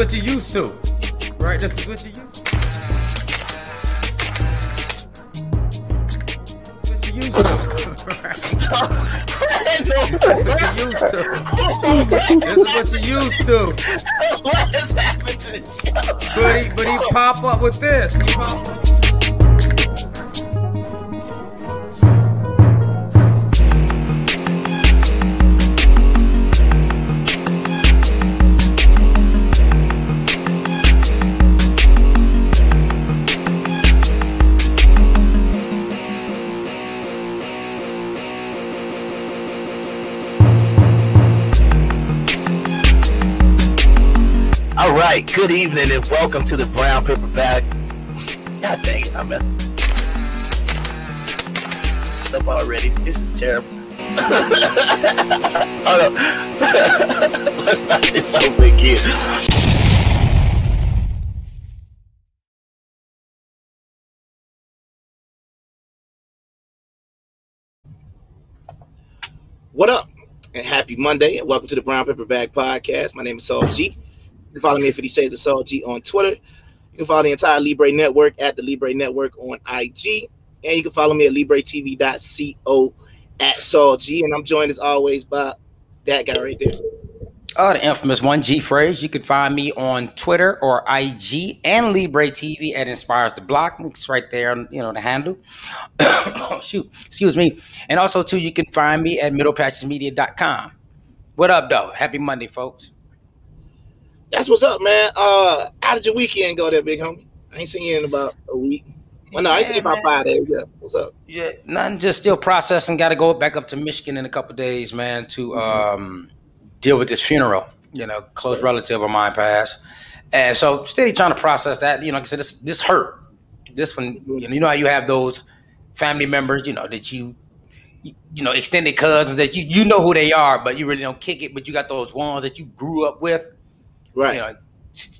what you used to, right? This is what you used. To. What you used to. what you used to. This is what you used to. what has happened to the show? But he, but he pop up with this. He pop up. Good evening and welcome to the Brown Paper Bag. God dang it, I'm at stuff already. This is terrible. Hold on. Let's start this over again. What up? And happy Monday, and welcome to the Brown Paper Bag Podcast. My name is Saul G. You can follow me at 50 Shades of Saul G on Twitter. You can follow the entire Libre Network at the Libre Network on IG. And you can follow me at LibreTV.co at Saul G. And I'm joined as always by that guy right there. Oh, the infamous one G phrase. You can find me on Twitter or IG and Libre TV at Inspires the Block. It's right there, you know, the handle. oh, shoot, excuse me. And also, too, you can find me at middlepassagemedia.com. What up, though? Happy Monday, folks. That's what's up, man. Uh, how did your weekend go there, big homie? I ain't seen you in about a week. Well, no, I ain't seen you about five days. Yeah. What's up? Yeah, nothing. Just still processing. Got to go back up to Michigan in a couple days, man, to um, deal with this funeral. You know, close relative of mine passed, and so steady trying to process that. You know, like I said, this this hurt. This one, you know, you know how you have those family members, you know, that you, you, you know, extended cousins that you you know who they are, but you really don't kick it. But you got those ones that you grew up with. Right. You know,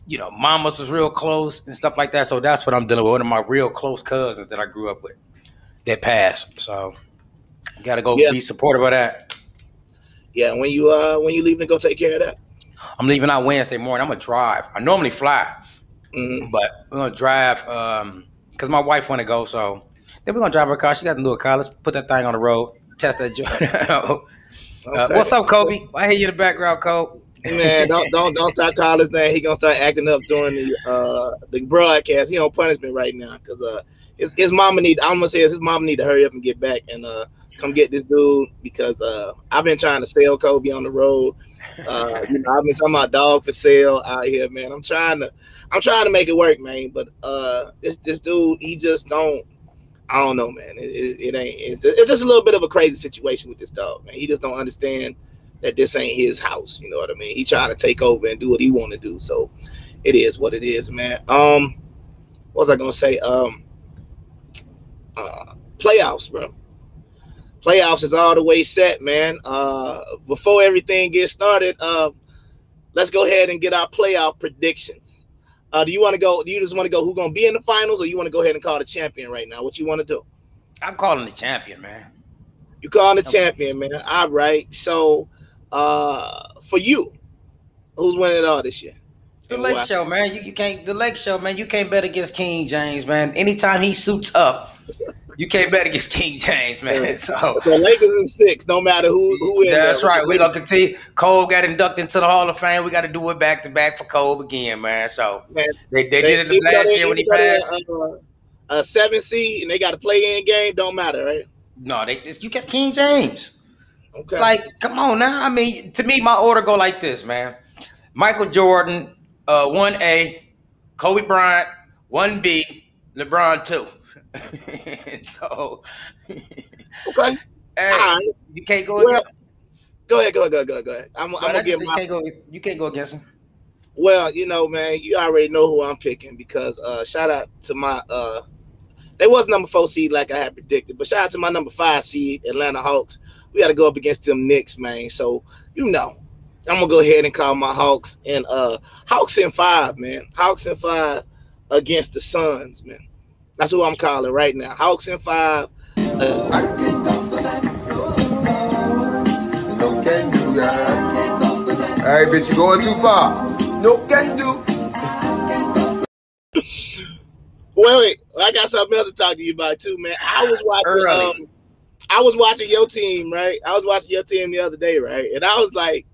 you know, mamas was real close and stuff like that. So that's what I'm dealing with. One of my real close cousins that I grew up with that passed. So got to go Yeah. be supportive of that. Yeah. When you uh when you leaving to go take care of that. I'm leaving out Wednesday morning. I'm gonna drive. I normally fly, Mhm. but we're gonna drive um because my wife want to go. So then we're gonna drive her car. She got do a car. Let's put that thing on the road. Test that joint. out. Uh, what's up, Kobe? I hear you in the background, Kobe. Man, don't don't don't start calling his name. He gonna start acting up during the uh the broadcast. He on punishment right now because uh his his mama need. I'm gonna say his mama need to hurry up and get back and uh come get this dude because uh I've been trying to sell Kobe on the road. Uh, you know, I've been talking about dog for sale out here, man. I'm trying to I'm trying to make it work, man. But uh this this dude, he just don't. I don't know, man. It, it, it ain't. It's, it's just a little bit of a crazy situation with this dog, man. He just don't understand that this ain't his house. You know what I mean? He trying to take over and do what he want to do. So it is what it is, man. Um, what was I gonna say? Um, uh, playoffs, bro. Playoffs is all the way set, man. Uh, before everything gets started, uh, let's go ahead and get our playoff predictions. Uh, do you want to go? Do you just want to go? Who gonna be in the finals, or you want to go ahead and call the champion right now? What you want to do? I'm calling the champion, man. You calling the champion, man. All right. So, uh, for you, who's winning it all this year? The And Lake? Show, man. You, you can't. The Lake Show, man. You can't bet against King James, man. Anytime he suits up, you can't bet against King James, man. So The Lakers in six, no matter who who is. that's right. We're gonna continue. Cole got inducted into the Hall of Fame. We got to do it back to back for Cole again, man. So Man, they, they, They- did it though last they- year when he passed. Uh, a seven seed and they got to play in game. Don't matter, right? no, they just, you got King James. Okay. Like, come on now. I mean, to me, my order go like this, man. Michael Jordan, uh, one A, Kobe Bryant, one B, LeBron two. so, okay. hey, right. you can't go Well, against. Go ahead. Go ahead. Go ahead. Go ahead. Go ahead. I'm, I'm gonna give just, you can't go. You can't go against him. Well, you know, man, you already know who I'm picking because uh, shout out to my. uh They was number four seed like I had predicted, but shout out to my number five seed Atlanta Hawks we got to go up against them Knicks, man. So you know, I'm gonna go ahead and call my Hawks and uh Hawks in five, man. Hawks in five against the Suns, man. That's who I'm calling right now. Hawks in five. Uh, no can do. All right, bitch, you going too far. No can do. wait, wait. I got something else to talk to you about too, man. I was watching. Um, I was watching your team, right? I was watching your team the other day, right? And I was like,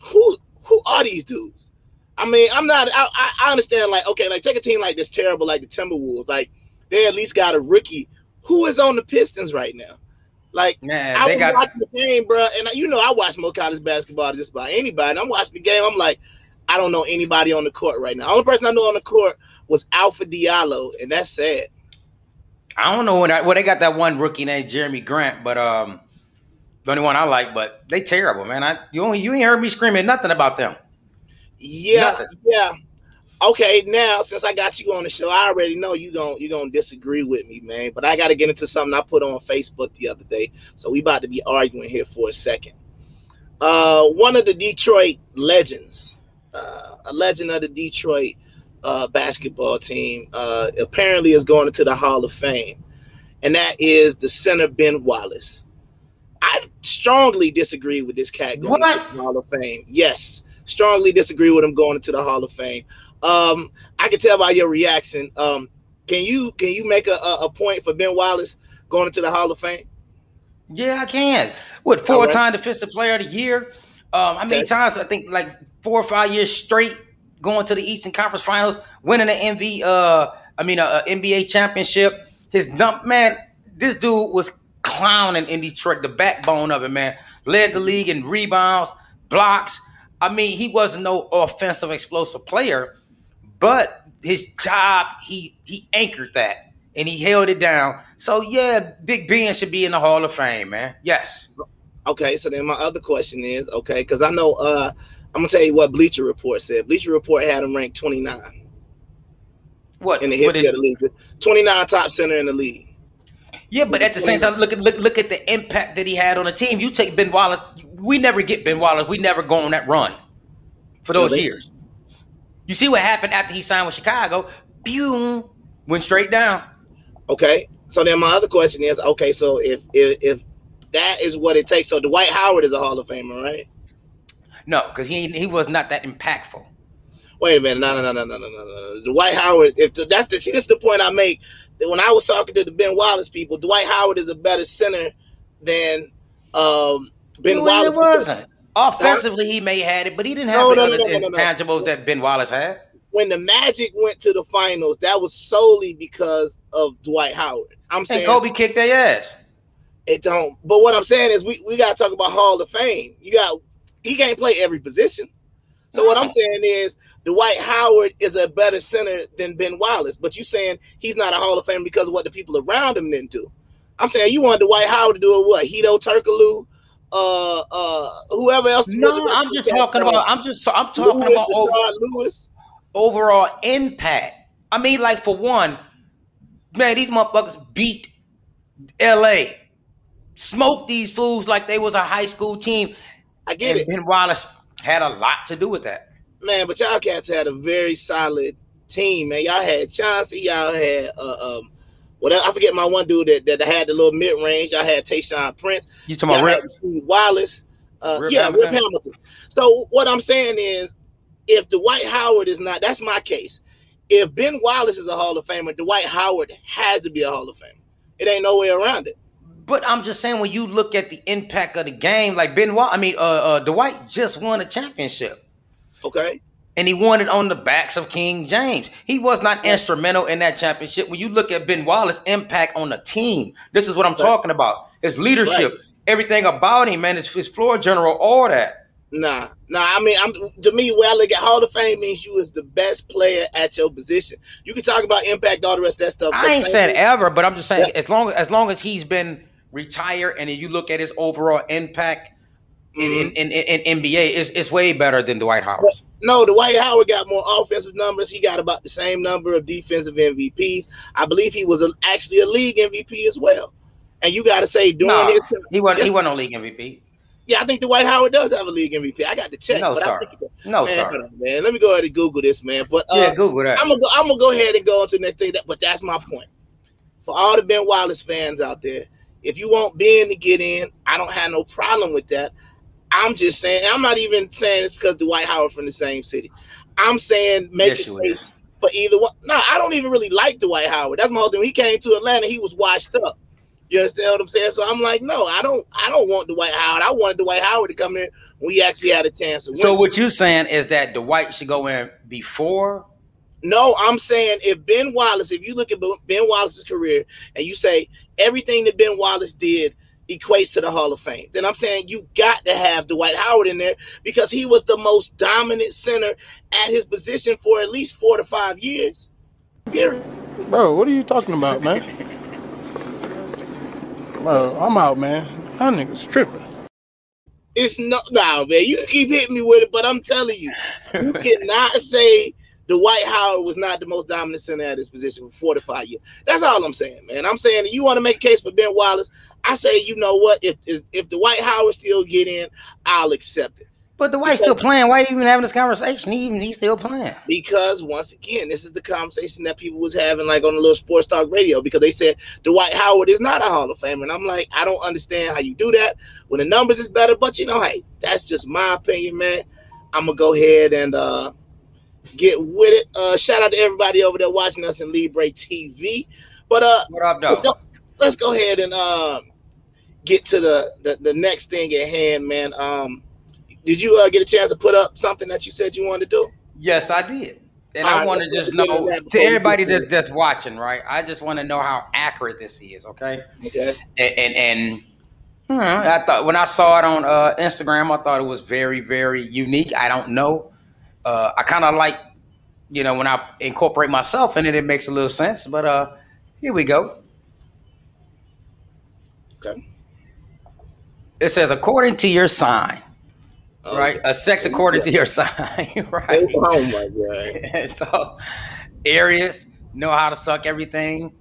who who are these dudes? I mean, I'm not. I, I understand. Like, okay, like take a team like this terrible, like the Timberwolves. Like, they at least got a rookie who is on the Pistons right now. Like, Man, I was got watching the game, bro, and you know I watch more college basketball than just about anybody. And I'm watching the game. I'm like, I don't know anybody on the court right now. The only person I know on the court was Alpha Diallo, and that's sad. I don't know when I, well they got that one rookie named Jerami Grant, but um the only one I like, but they terrible, man. I you only you ain't heard me screaming nothing about them. Yeah, Nothing. yeah. Okay, now since I got you on the show, I already know you gon' you gonna disagree with me, man. But I got to get into something I put on Facebook the other day, so we about to be arguing here for a second. Uh, one of the Detroit legends, uh, a legend of the Detroit uh, basketball team, uh, apparently is going into the Hall of Fame, and that is the center Ben Wallace. I strongly disagree with this cat going What? into the Hall of Fame. Yes, strongly disagree with him going into the Hall of Fame. Um, I can tell by your reaction. Um, can you can you make a, a, point for Ben Wallace going into the Hall of Fame? Yeah, I can. What All right. four time defensive player of the year? Um, how many Okay. times I think like four or five years straight going to the Eastern Conference Finals, winning an MV uh I mean a, a NBA championship. His dump man, this dude was clowning in Detroit, the backbone of it, man. Led the league in rebounds, blocks. I mean, he wasn't no offensive explosive player, but his job, he he anchored that and he held it down. So yeah, Big Ben should be in the Hall of Fame, man. Yes. Okay, so then my other question is okay, because I know uh, I'm gonna tell you what Bleacher Report said. Bleacher Report had him ranked 29 What? in the history is of the league, 29 top center in the league. Yeah, but at the same time, look at look look at the impact that he had on the team. You take Ben Wallace. We never get Ben Wallace. We never go on that run for those Really? years. You see what happened after he signed with Chicago? Boom, went straight down. Okay, so then my other question is okay, so if if, if that is what it takes, so Dwight Howard is a Hall of Famer, right? No, because he he was not that impactful. Wait a minute, no, no, no, no, no, no, no. no. Dwight Howard. If the, that's the see, this is the point I make. When I was talking to the Ben Wallace people, Dwight Howard is a better center than um, Ben well, Wallace. Wasn't. Offensively, he may have had it, but he didn't have no, the no, other no, no, intangibles that Ben Wallace had. When the Magic went to the finals, that was solely because of Dwight Howard. I'm and saying Kobe kicked their ass. It don't. But what I'm saying is, we, we got to talk about Hall of Fame. You got he can't play every position. So what I'm saying is, Dwight Howard is a better center than Ben Wallace. But you saying he's not a Hall of Fame because of what the people around him didn't do. I'm saying you want Dwight Howard to do it. What Hedo Turkoglu, uh, uh, whoever else. No, I'm just talking about. I'm just. I'm talking Lewis, about. over- Lewis. overall impact. I mean, like for one, man, these motherfuckers beat LA, smoked these fools like they was a high school team, I get and it, Ben Wallace had a lot to do with that. man. But y'all cats had a very solid team, man. Y'all had Chauncey. Y'all had uh, um, whatever. I forget my one dude that, that had the little mid range. Y'all had Tayshaun Prince. You talking Y'all about Rip? Wallace. Uh, Rip yeah, Hamilton? Rip Hamilton. So what I'm saying is, if Dwight Howard is not, that's my case. If Ben Wallace is a Hall of Famer, Dwight Howard has to be a Hall of Famer. It ain't no way around it. But I'm just saying, when you look at the impact of the game, like Ben Wallace, I mean, uh, uh, Dwight just won a championship. Okay. and he won it on the backs of King James. He was not instrumental in that championship. When you look at Ben Wallace's impact on the team, this is what I'm Right. talking about. His leadership, everything about him, man, his, his floor general, all that. Nah, nah. I mean, I'm to me, where I look at Hall of Fame means you is the best player at your position. You can talk about impact, all the rest of that stuff. I ain't saying ever, but I'm just saying Yeah. as long as long as he's been retired and then you look at his overall impact in, in, in, in NBA, it's, it's way better than Dwight Howard's. No, Dwight Howard got more offensive numbers. He got about the same number of defensive MVPs. I believe he was a, actually a league MVP as well. And you got to say during No, his he wasn't. He wasn't no league MVP. yeah, I think Dwight Howard does have a league MVP. I got to check. No, but I sir. think No, man, sir. hold on, man. Let me go ahead and Google this, man. But uh, yeah, Google that. I'm gonna go, I'm gonna go ahead and go on to the next thing. That, but that's my point. For all the Ben Wallace fans out there, if you want Ben to get in, I don't have no problem with that. I'm just saying. I'm not even saying it's because Dwight Howard from the same city. I'm saying make Yes, a case is. for either one. No, I don't even really like Dwight Howard. That's my whole thing. When he came to Atlanta, he was washed up. You understand what I'm saying? So I'm like, no, I don't. I don't want Dwight Howard. I wanted Dwight Howard to come in when we actually had a chance to win. So what you're saying is that Dwight should go in before? No, I'm saying if Ben Wallace, if you look at Ben Wallace's career and you say everything that Ben Wallace did equates to the Hall of Fame, then I'm saying you got to have Dwight Howard in there because he was the most dominant center at his position for at least four to five years. Period. Bro, what are you talking about, man? Bro, I'm out, man. That nigga's tripping. It's no, nah, man. You keep hitting me with it, but I'm telling you, you cannot say Dwight Howard was not the most dominant center at his position for four to five years. That's all I'm saying, man. I'm saying you want to make a case for Ben Wallace. I say, you know what? If if Dwight Howard still get in, I'll accept it. But the Dwight's still playing. Why are you even having this conversation? He even he's still playing. Because once again, this is the conversation that people was having like on a little sports talk radio because they said Dwight Howard is not a Hall of Famer. And I'm like, I don't understand how you do that when the numbers is better. But you know, hey, that's just my opinion, man. I'm gonna go ahead and uh get with it. Uh shout out to everybody over there watching us in Libre TV. But uh up, let's go, let's go ahead and um get to the, the the next thing at hand, man. Um did you uh, get a chance to put up something that you said you wanted to do? Yes, I did. And All I right, want to just know to everybody that's that's watching, right? I just want to know how accurate this is, okay? Okay. And and, and I thought when I saw it on uh, Instagram, I thought it was very very unique. I don't know. Uh, I kind of like, you know, when I incorporate myself in it, it makes a little sense. But uh, here we go. Okay. It says, according to your sign, Okay. Right, a sex according to your sign, right? Oh my god! so, Aries know how to suck everything.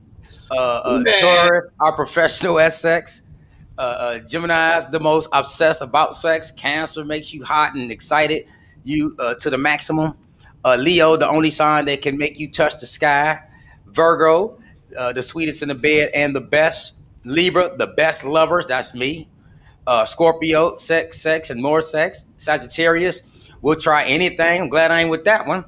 Uh, uh Taurus are professional at sex. Uh, uh, Gemini's the most obsessed about sex. Cancer makes you hot and excited, you uh, to the maximum. Uh, Leo, the only sign that can make you touch the sky. Virgo, uh, the sweetest in the bed and the best. Libra, the best lovers. That's me uh, Scorpio, sex, sex, and more sex. Sagittarius, we'll try anything. I'm glad I ain't with that one.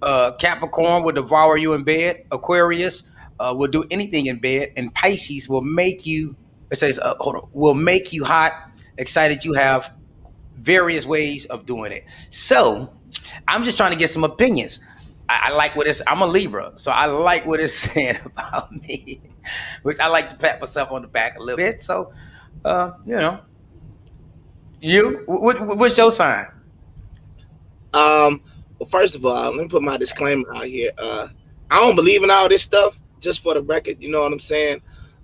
Uh, Capricorn will devour you in bed. Aquarius uh, will do anything in bed, and Pisces will make you. It says, hold on, will make you hot, excited. You have various ways of doing it. So, I'm just trying to get some opinions. I, I like what it's. I'm a Libra, so I like what it's saying about me, which I like to pat myself on the back a little bit. So, uh, you know, you? What, what's your sign? Um. Well, first of all, let me put my disclaimer out here. Uh, I don't believe in all this stuff. Just for the record, you know what I'm saying.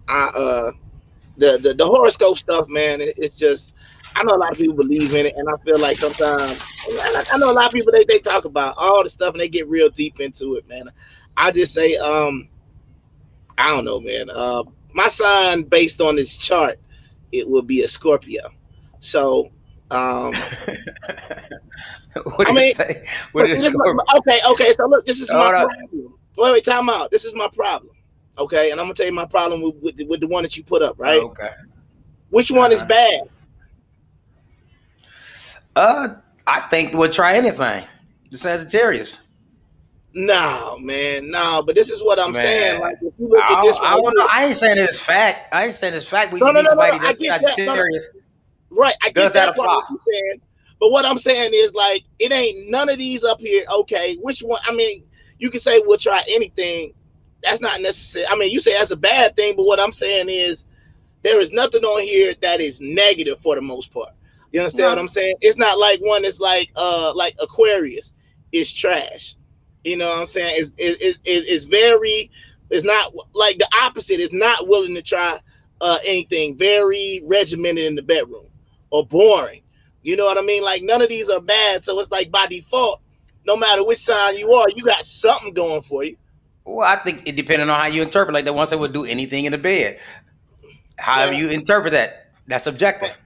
I uh, the the, the horoscope stuff, man. It, it's just. I know a lot of people believe in it, and I feel like sometimes I know a lot of people they, they talk about all the stuff and they get real deep into it, man. I just say, um, I don't know, man. Uh, my sign based on this chart, it will be a Scorpio. So, um, what do I mean, you say? What is okay, okay. So look, this is my problem. Wait, wait, time out. This is my problem. Okay, and I'm gonna tell you my problem with with the, with the one that you put up, right? Okay. Which one is bad? Uh, I think we'll try anything. The Sagittarius. No, man, no. But this is what I'm man. saying. Like, if you look at this, I, I, I ain't saying it's fact. I ain't saying it's fact. We no, just no, need somebody no, that's Sagittarius. That, Right. I get that, that apply? What you're saying, but what I'm saying is like it ain't none of these up here. Okay, which one? I mean, you can say we'll try anything. That's not necessary. I mean, you say that's a bad thing, but what I'm saying is there is nothing on here that is negative for the most part. You understand what I'm saying? It's not like one that's like uh like Aquarius is trash. You know what I'm saying? It's it's, it's, it's very it's not like the opposite is not willing to try uh anything very regimented in the bedroom or boring. You know what I mean? Like none of these are bad. So it's like by default, no matter which sign you are, you got something going for you. Well, I think it depending on how you interpret. Like the ones that would do anything in the bed. However yeah. you interpret that, that's subjective.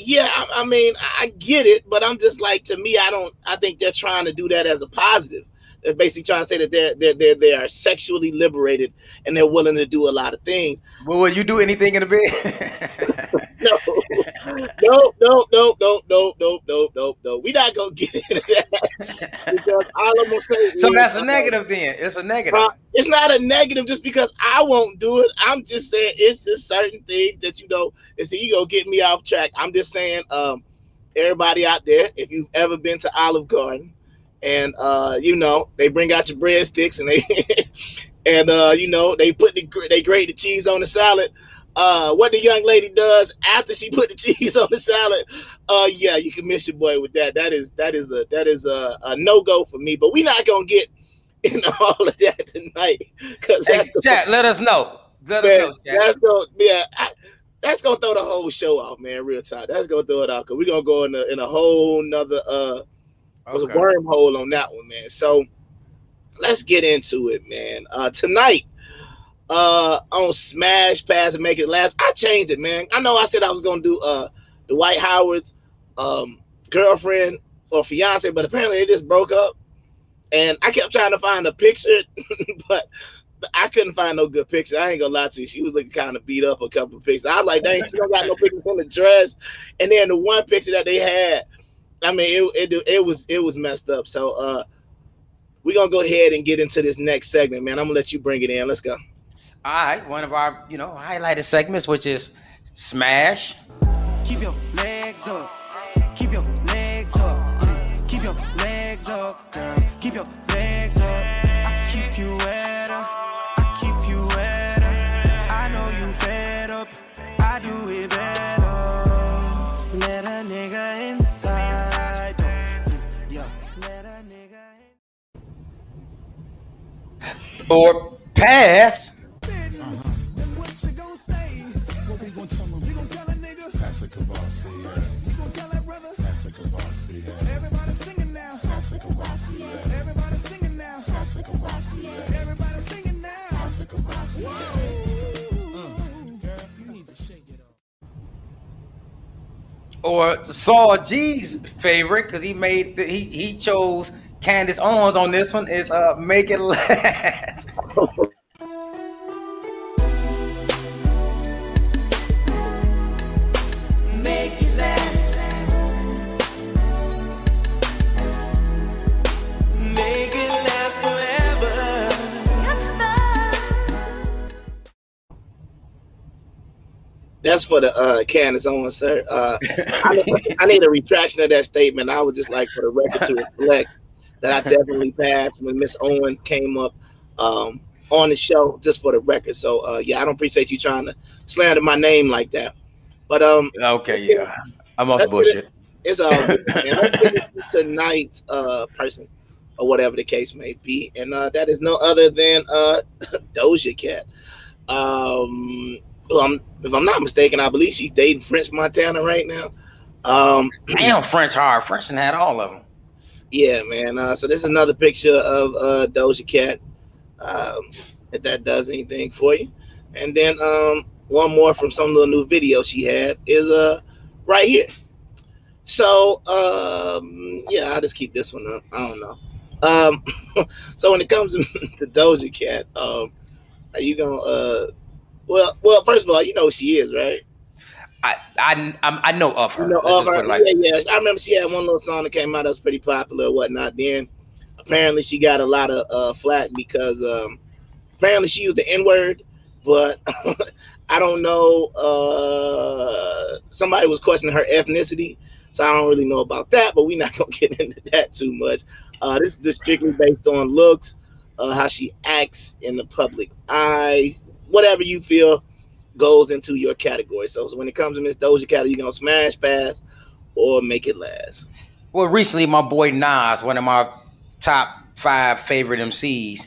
Yeah, I, I mean, I get it, but I'm just like to me, I don't. I think they're trying to do that as a positive. They're basically trying to say that they're they're they're they are sexually liberated and they're willing to do a lot of things. Well, will you do anything in the bed? no, no, no, no, no, no, no, no, no, no. We not gonna get into that because all I'm gonna say. So is, that's a negative then. It's a negative. uh, it's not a negative just because I won't do it. I'm just saying it's just certain things that you know. And see, you gonna get me off track. I'm just saying, um, everybody out there, if you've ever been to Olive Garden, and uh, you know they bring out your breadsticks and they and uh, you know they put the they grate the cheese on the salad. Uh, what the young lady does after she put the cheese on the salad, uh, yeah, you can miss your boy with that. That is that is a that is a, a no go for me. But we're not gonna get in all of that tonight because hey, that's chat, let us know. Let man, us know, chat. that's gonna yeah. I, that's gonna throw the whole show off, man. Real talk. That's gonna throw it off because we're gonna go in a, in a whole nother uh was Okay. a wormhole on that one, man. So let's get into it, man. Uh tonight, uh on Smash Pass and Make It Last, I changed it, man. I know I said I was gonna do uh the Dwight Howard's um girlfriend or fiance, but apparently they just broke up. And I kept trying to find a picture, but I couldn't find no good picture. I ain't gonna lie to you. She was looking kind of beat up a couple of pictures. I was like, dang, she don't got no pictures in the dress. And then the one picture that they had, I mean, it, it it was it was messed up. So uh we're gonna go ahead and get into this next segment, man. I'm gonna let you bring it in. Let's go. All right, one of our you know highlighted segments, which is Smash. Keep your legs up. Keep your legs up. Mm. Keep your legs up, girl. Keep your legs up. I keep you wetter. I keep you wetter. I know you fed up. I do it better. Let a nigga inside. Mm, Yeah. Let a nigga in- or pass. Or Saul G's favorite because he made the, he he chose Candace Owens on this one is uh make it last. That's for the uh Candace Owens, sir. Uh I, need, I need a retraction of that statement. I would just like for the record to reflect that I definitely passed when Miss Owens came up um on the show, just for the record. So uh yeah, I don't appreciate you trying to slander my name like that. But um okay, yeah, I'm off Let's the get it- bullshit. It's all good, man. Let's get into tonight's uh person or whatever the case may be. And uh that is no other than uh Doja Cat. Um well, I'm, if I'm not mistaken, I believe she's dating French Montana right now. Um Damn, French hard. French had all of them. yeah, man. Uh so this is another picture of uh Doja Cat. Um if that does anything for you. And then um one more from some little new video she had is uh right here. So um yeah, I'll just keep this one up. I don't know. Um so when it comes to, to Doja Cat, um are you gonna uh well well first of all, you know who she is, right? I I I'm- know of her. You know Let's of her. like yeah, yeah. I remember she had one little song that came out that was pretty popular or whatnot. Then apparently she got a lot of uh flack because um apparently she used the N-word, but I don't know uh somebody was questioning her ethnicity. So I don't really know about that, but we're not gonna get into that too much. Uh this is just strictly based on looks, uh how she acts in the public eye, whatever you feel goes into your category. So, so when it comes to Miss Doja Cat, you're you gonna smash pass or make it last? Well, recently my boy Nas, one of my top five favorite MCs,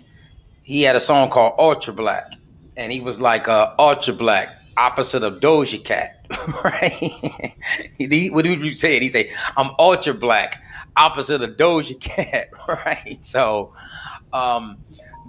he had a song called Ultra Black, and he was like uh, Ultra Black, opposite of Doja Cat, right? what did you say? He say I'm Ultra Black, opposite of Doja Cat, right? So, um,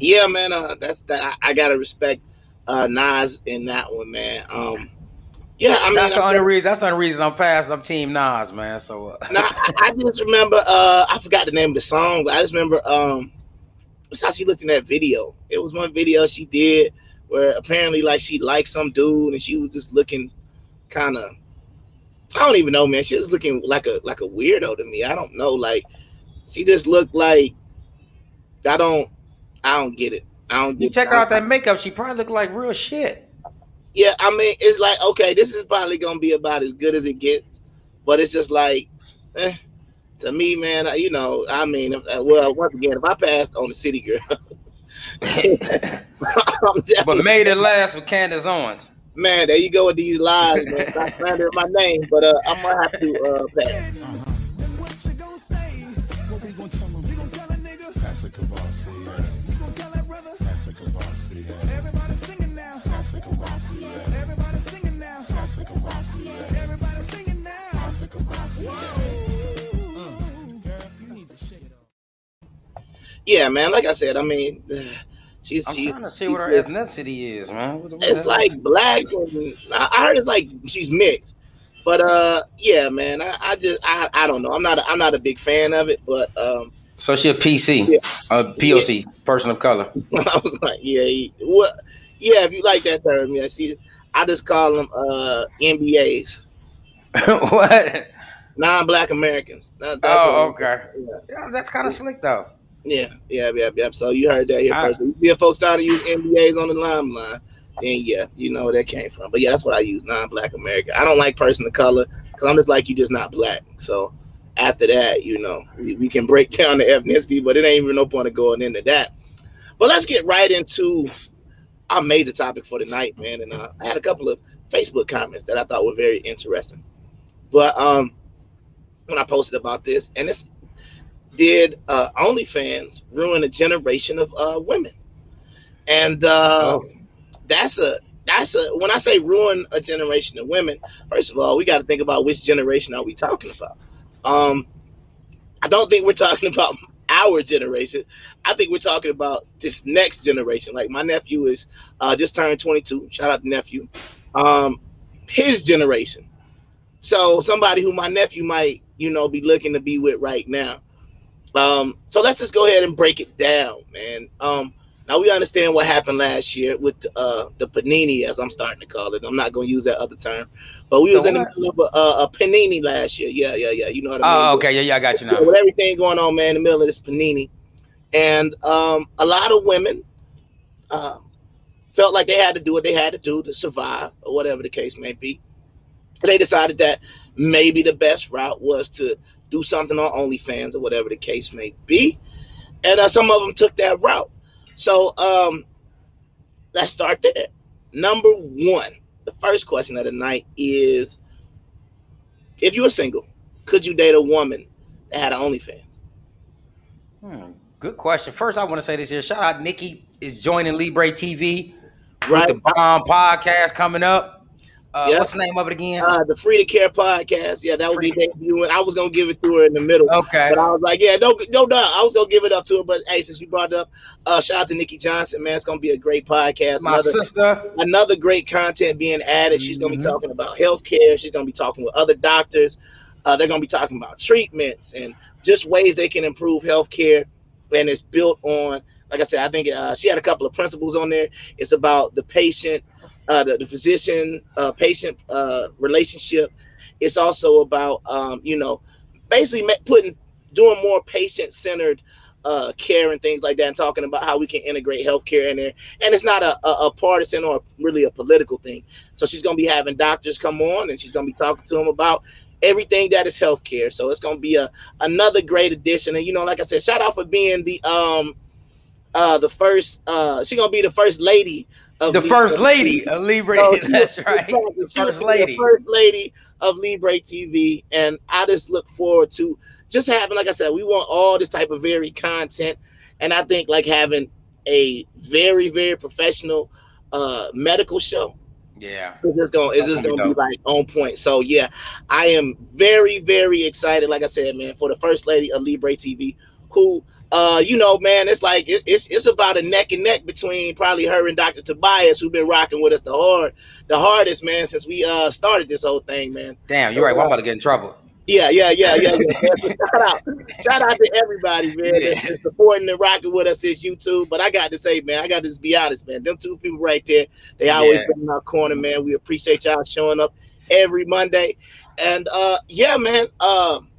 Yeah, man. Uh, that's that. I, I gotta respect uh Nas in that one, man. Um, yeah, I mean, that's the I- only reason. That's the only reason I'm fast. I'm Team Nas, man. So uh, Nah, I, I just remember. Uh, I forgot the name of the song, but I just remember. Um, that's how she looked in that video. It was one video she did where apparently, like, she liked some dude, and she was just looking kind of. I don't even know, man. She was looking like a like a weirdo to me. I don't know, like, she just looked like. I don't. I don't get it. I don't. you check I- out that makeup. She probably look like real shit. yeah, I mean, it's like okay, this is probably gonna be about as good as it gets, but it's just like, eh, to me, man, uh, you know, I mean, if, uh, well, once again, if I passed on the city girl, I'm but definitely, made it last with Candace Owens. man, there you go with these lies, man. Stop slandering my name, but uh, I'm gonna have to uh, pass. Yeah. Everybody singing now. Yeah. Everybody singing now. Pass yeah. Everybody singing now. Pass yeah. Yeah, man. Like I said, I mean, she's I'm she's trying to see what her ethnicity is, man. What what It's like black and I heard it's like she's mixed. But uh yeah, man, I, I just I, I don't know. I'm not a, I'm not a big fan of it, but um so she a PC, Yeah. a POC, person of color. I was like, yeah, he- what yeah, if you like that term, yeah, see I just call them uh NBAs, what? non-black Americans. That- that's Oh, okay. Yeah, Yeah, that's kind of slick though. yeah, yeah, yeah, yeah. So you heard that here I- first. You see if folks started to use NBAs on the line, then yeah, you know where that came from. But yeah, that's what I use, non-black American. I don't like person of color because I'm just like you, just not black. So after that, you know, we, we can break down the ethnicity, but it ain't even no point of going into that. But let's get right into our major topic for tonight, man. And uh, I had a couple of Facebook comments that I thought were very interesting. But um, when I posted about this, and it's did uh, OnlyFans ruin a generation of uh, women? And uh, Oh. that's a that's a when I say ruin a generation of women. First of all, we got to think about which generation are we talking about. Um, I don't think we're talking about our generation. I think we're talking about this next generation. Like my nephew is uh, just turned 22. Shout out to nephew. Um, his generation. So somebody who my nephew might, you know, be looking to be with right now. Um, so let's just go ahead and break it down, man. Um, now we understand what happened last year with uh, the panini, as I'm starting to call it. I'm not going to use that other term, but we The was in the middle of a, a, a panini last year. Yeah, yeah, yeah. You know what I mean? Oh, okay. Yeah, yeah, I got you now. with everything going on, man, in the middle of this panini, and um, a lot of women uh, felt like they had to do what they had to do to survive, or whatever the case may be. They decided that maybe the best route was to do something on OnlyFans or whatever the case may be, and uh, some of them took that route. So um, let's start there. Number one, the first question of the night is: If you were single, could you date a woman that had an OnlyFans? Hmm, good question. First, I want to say this here. Shout out Nikki is joining Libre TV Right? with the Bomb podcast coming up. Uh, Yeah. What's the name of it again? Uh, the Free to Care podcast. Yeah, that would be debuting. I was gonna give it to her in the middle, okay. but I was like, yeah, no, no doubt. I was gonna give it up to her, but hey, since you brought it up, uh, shout out to Nikki Johnson, man. It's gonna be a great podcast. My Another, sister. another great content being added. She's gonna be talking about healthcare. She's gonna be talking with other doctors. Uh, they're gonna be talking about treatments and just ways they can improve healthcare. And it's built on, like I said, I think uh, she had a couple of principles on there. It's about the patient, uh, the, the physician, uh, patient uh, relationship. It's also about, um, you know, basically putting, doing more patient centered uh, care and things like that, and talking about how we can integrate healthcare in there and it's not a, a, a partisan or really a political thing. So she's gonna be having doctors come on and she's gonna be talking to them about everything that is healthcare. So it's gonna be a another great addition. And you know, like I said, shout out for being the um uh the first uh she gonna be the first lady of The Libre first TV. lady of Libre. So That's right. The first the lady. first lady of Libre TV, and I just look forward to just having, like I said, we want all this type of varied content, and I think like having a very, very professional uh medical show Yeah. it's just gonna it's just gonna be like on point. So yeah, I am very, very excited. Like I said, man, for the first lady of Libre TV, who, uh, you know, man, it's like it, it's it's about a neck and neck between probably her and Dr. Tobias, who've been rocking with us the hard, the hardest, man, since we uh started this whole thing, man. Damn, So, you're right. Well, I'm uh, about to get in trouble. Yeah, yeah, yeah, yeah. yeah. Shout out, shout out to everybody, man, that's been supporting and rocking with us since YouTube. But I got to say, man, I got to just be honest, man. Them two people right there, they always Yeah. been in our corner, man. We appreciate y'all showing up every Monday. And uh yeah, man, um,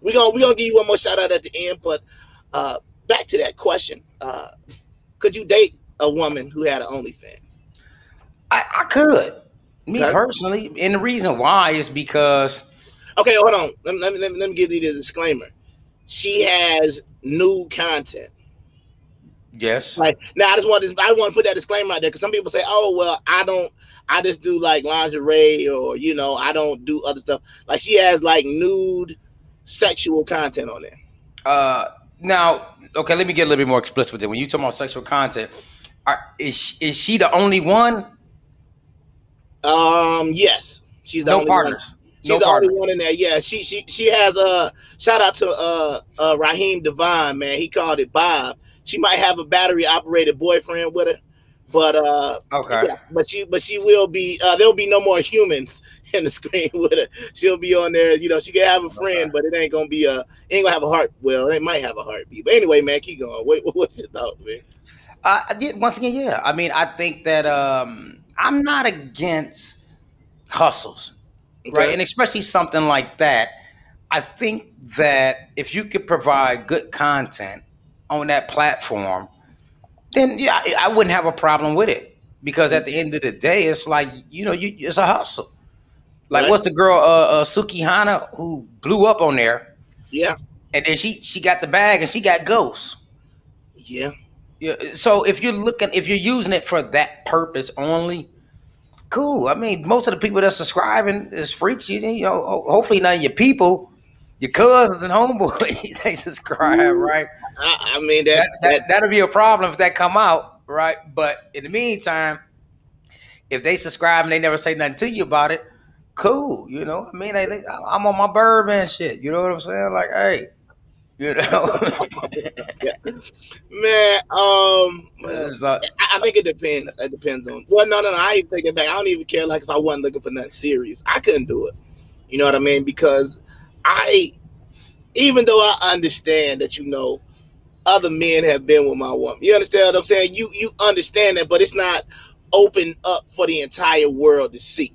we gonna we gonna give you one more shout out at the end. But uh back to that question, uh, could you date a woman who had an OnlyFans? I, I could, me Okay. personally, and the reason why is because Okay, hold on. Let me, let me, let me, let me give you the disclaimer. She has new content. yes, Like now, I just want this. I want to put that disclaimer out there because some people say, "Oh, well, I don't. I just do like lingerie, or you know, I don't do other stuff." Like she has like nude, sexual content on there. Uh, now, okay, let me get a little bit more explicit with it. When you talk about sexual content, are, is she, is she the only one? Um, yes, she's the No only one. partners. She's No the partners. only one in there. Yeah, she she she has a shout out to uh uh Raheem Devine, man. He called it Bob. She might have a battery operated boyfriend with her, but uh Okay. yeah, but she but she will be uh there'll be no more humans in the screen with her. She'll be on there, you know, she can have a friend, Okay. but it ain't gonna be a ain't gonna have a heart. Well, it might have a heartbeat. But anyway, man, keep going. What, what's your thought, man? Uh, yeah, once again, yeah. I mean, I think that um, I'm not against hustles, right? And especially something like that. I think that if you could provide good content on that platform, then yeah, I, wouldn't have a problem with it. Because at the end of the day, it's like you know, you it's a hustle. Like Right. what's the girl uh, uh, Sukihana who blew up on there, Yeah, and then she she got the bag and she got ghosts. yeah. Yeah, so if you're looking, if you're using it for that purpose only, cool. I mean, most of the people that subscribing is freaks. You, you know, hopefully none of your people, your cousins and homeboys, they subscribe, right? I, I mean that, That, that, that'll be a problem if that come out, right? But in the meantime, if they subscribe and they never say nothing to you about it, cool. You know, I mean, they, they, I'm on my Birdman shit. You know what I'm saying? Like, hey, you know. man, um I, I think it depends. It depends on. Well, no, no, no. I even take it back. I don't even care. Like if I wasn't looking for nothing serious, I couldn't do it. You know what I mean? Because I, even though I understand that you know, other men have been with my woman. You understand what I'm saying? You you understand that, but it's not open up for the entire world to see.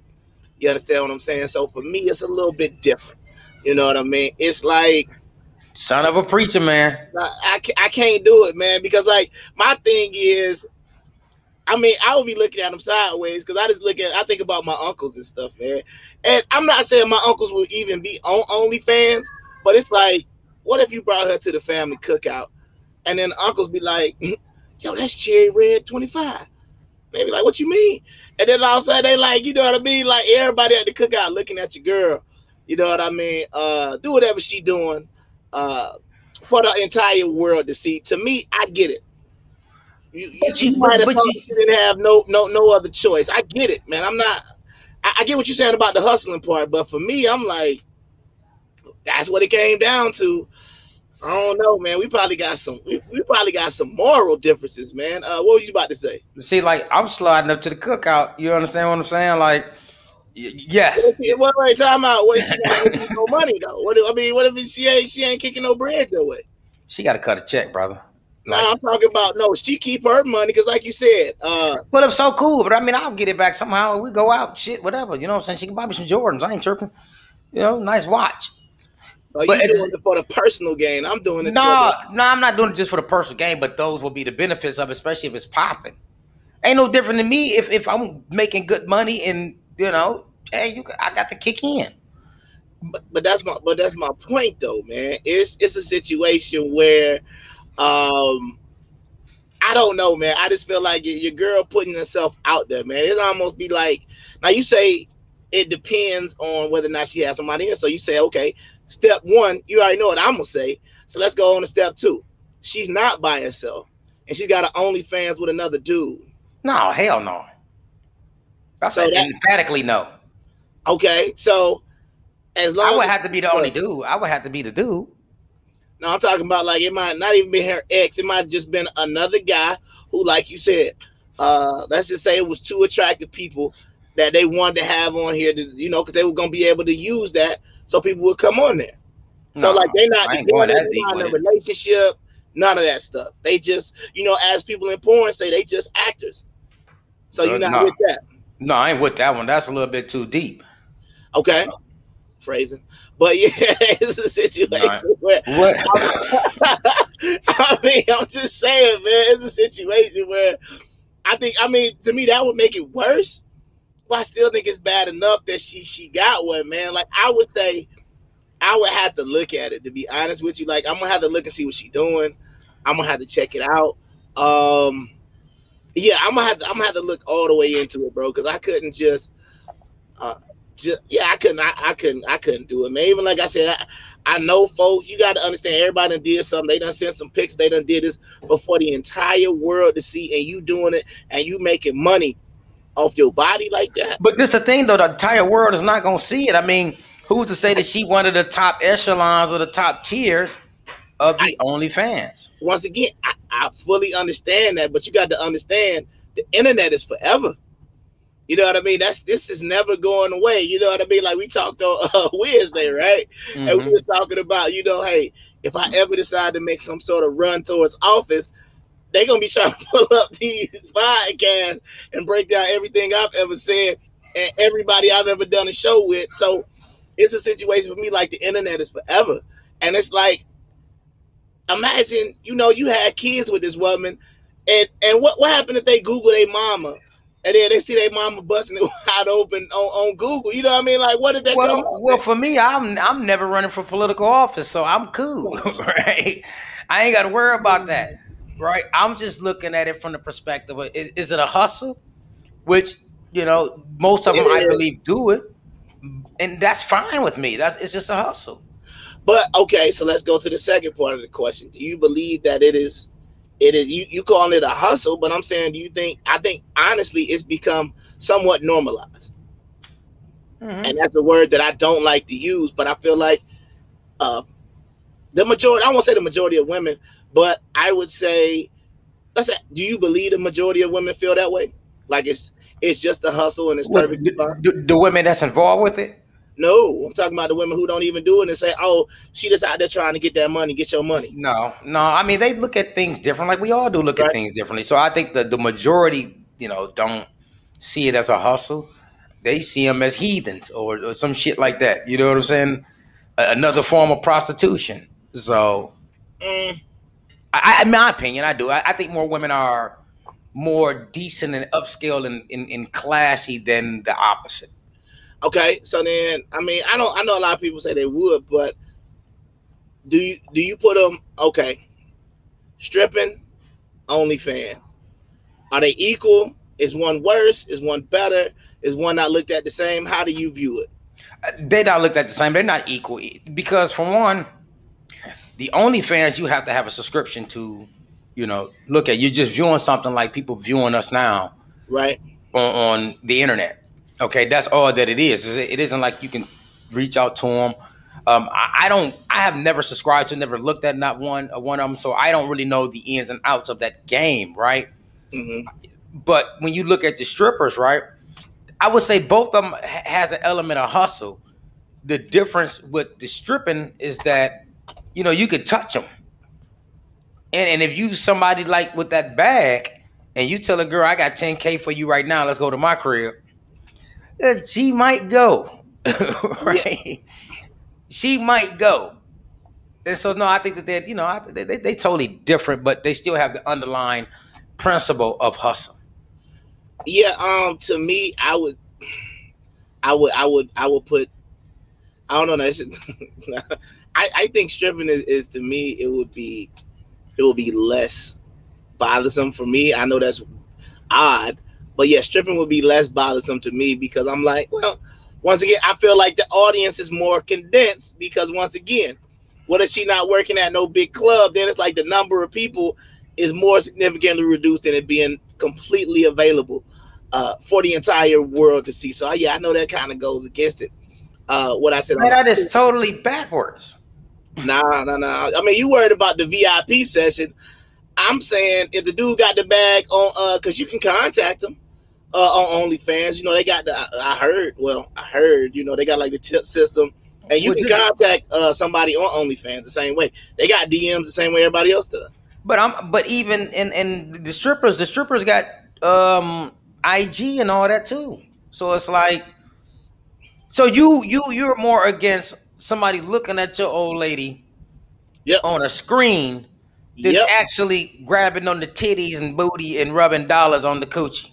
You understand what I'm saying? So for me, it's a little bit different. You know what I mean? It's like son of a preacher, man. I, I, I can't do it, man, because like my thing is, I mean, I would be looking at them sideways because I just look at, I think about my uncles and stuff, man. And I'm not saying my uncles will even be on OnlyFans, but it's like, what if you brought her to the family cookout, and then the uncles be like, "Yo, that's Cherry Red 25." Maybe like, what you mean? And then all of a sudden they like, you know what I mean? Like everybody at the cookout looking at your girl. You know what I mean? Uh, do whatever she doing. Uh, for the entire world to see. To me, I get it. You, you, But you- you might have but you- you didn't have no no no other choice. I get it, man. I'm not. I, I get what you're saying about the hustling part, but for me, I'm like, that's what it came down to. I don't know, man. We probably got some. We, we probably got some moral differences, man. Uh, what were you about to say? See, like I'm sliding up to the cookout. You understand what I'm saying? Like, y- yes, What wait, time out. What she got no money though? What I mean, what if she ain't she ain't kicking no bread your way? she got to cut a check, brother. No, Like, I'm talking about no. She keep her money because, like you said, uh, well, it's so cool, but I mean, I'll get it back somehow. We go out, shit, whatever. You know what I'm saying? She can buy me some Jordans. I ain't tripping. You know, nice watch. uh, But you it's- doing it for the personal gain. I'm doing it. No, for no, I'm not doing it just for the personal game, but those will be the benefits of, it, especially if it's popping. Ain't no different than me if if I'm making good money and you know, hey, you, I got to kick in. but, but that's my but that's my point though, man. It's it's a situation where, um, I don't know, man. I just feel like your, girl putting herself out there, man. It almost be like now you say it depends on whether or not she has somebody in. So you say, okay, step one, you already know what I'm gonna say. So let's go on to step two. She's not by herself, and she's got an OnlyFans with another dude. No, hell no. I So said that- emphatically no. Okay, so as long I would as have to be the only dude. I would have to be the dude. No, I'm talking about like it might not even be her ex. It might have just been another guy who, like you said, uh, let's just say it was two attractive people that they wanted to have on here, to, you know, because they were gonna be able to use that so people would come on there. So No, like they're not I ain't they're going that deep in a relationship, none of that stuff. They just, you know, as people in porn say, they just actors. So you're Uh, not no. with that. No, I ain't with that one. That's a little bit too deep. Okay. Phrasing. But yeah, it's a situation where What? I mean, I'm just saying, man, it's a situation where I think I mean, to me that would make it worse. But I still think it's bad enough that she she got one, man. Like I would say I would have to look at it to be honest with you. Like I'm gonna have to look and see what she's doing. I'm gonna have to check it out. Um yeah, I'm gonna have to I'm gonna have to look all the way into it, bro, because I couldn't just uh just yeah, I couldn't I, I couldn't I couldn't do it, man. Even like I said, I, I know folks, you gotta understand everybody done did something. They done sent some pics, they done did this before the entire world to see, and you doing it and you making money off your body like that. But this the thing though, the entire world is not gonna see it. I mean, who's to say that she one of the top echelons or the top tiers of the OnlyFans? Once again, I, I fully understand that, but you got to understand the internet is forever. You know what I mean? That's this is never going away. You know what I mean? Like we talked on uh, Wednesday, right? and we Mhm. was talking about, you know, hey, if I ever decide to make some sort of run towards office, they're gonna be trying to pull up these podcasts and break down everything I've ever said and everybody I've ever done a show with. So it's a situation for me like the internet is forever. And it's like, imagine, you know, you had kids with this woman, and and what, what happened if they Google their mama? And then they see their mama busting it wide open on, on Google. You know what I mean? Like, what did that Well, well, for me, I'm I'm never running for political office, so I'm cool, right? I ain't got to worry about mm-hmm. that, right? I'm just looking at it from the perspective of is, is it a hustle, which you know most of them I believe do it, and that's fine with me. That's it's just a hustle. But okay, so let's go to the second part of the question. Do you believe that it is it is you, you calling it a hustle, but I'm saying do you think I think honestly it's become somewhat normalized. Mhm. And that's a word that I don't like to use, but I feel like uh the majority I won't say the majority of women, but I would say let's say do you believe the majority of women feel that way? Like it's it's just a hustle and it's Well, perfectly fine. the- the women that's involved with it, No, I'm talking about the women who don't even do it and say, "Oh, she just out there trying to get that money, get your money." No, no. I mean, they look at things different. Like we all do look Right. at things differently. So I think that the majority, you know, don't see it as a hustle. They see them as heathens or, or some shit like that. You know what I'm saying? Another form of prostitution. So, Mm, I, I, in my opinion, I do. I, I think more women are more decent and upscale and, and, and classy than the opposite. Okay, so then I mean I don't I know a lot of people say they would, but do you do you put them okay? Stripping, OnlyFans, are they equal? Is one worse? Is one better? Is one not looked at the same? How do you view it? Uh, They're not looked at the same. They're not equal because, for one, the OnlyFans you have to have a subscription to. You know, look at you're just viewing something like people viewing us now Right? on, on the internet. Okay, that's all that it is. It isn't like you can reach out to them. Um, I, I don't. I have never subscribed to, never looked at not one uh, one of them, so I don't really know the ins and outs of that game, right? hmm But when you look at the strippers, right, I would say both of them has an element of hustle. The difference with the stripping is that you know you could touch them, and and if you somebody like with that bag, and you tell a girl, "I got 10k for you right now. Let's go to my crib," she might go, right? She might go. And so no, I think that they, you know, they, they they totally different, but they still have the underlying principle of hustle. Yeah. Um. To me, I would, I would, I would, I would put. I don't know. That's I I think stripping is, is to me it would be, it would be less bothersome for me. I know that's odd, but yeah, stripping would be less bothersome to me because I'm like, well, once again, I feel like the audience is more condensed because once again, what if she not working at no big club? Then it's like the number of people is more significantly reduced than it being completely available uh, for the entire world to see. So yeah, I know that kind of goes against it. Uh, what I said, Man, that is totally backwards. Nah, nah, nah. I mean, you worried about the VIP session. I'm saying if the dude got the bag on, uh, because you can contact him uh, on OnlyFans. You know, they got the. I heard. Well, I heard. You know, they got like the tip system, and you Which can contact uh somebody on OnlyFans the same way. They got DMs the same way everybody else does. But I'm but even in in the strippers, the strippers got um IG and all that too. So it's like so you you you're more against somebody looking at your old lady Yep. on a screen than Yep. actually grabbing on the titties and booty and rubbing dollars on the coochie.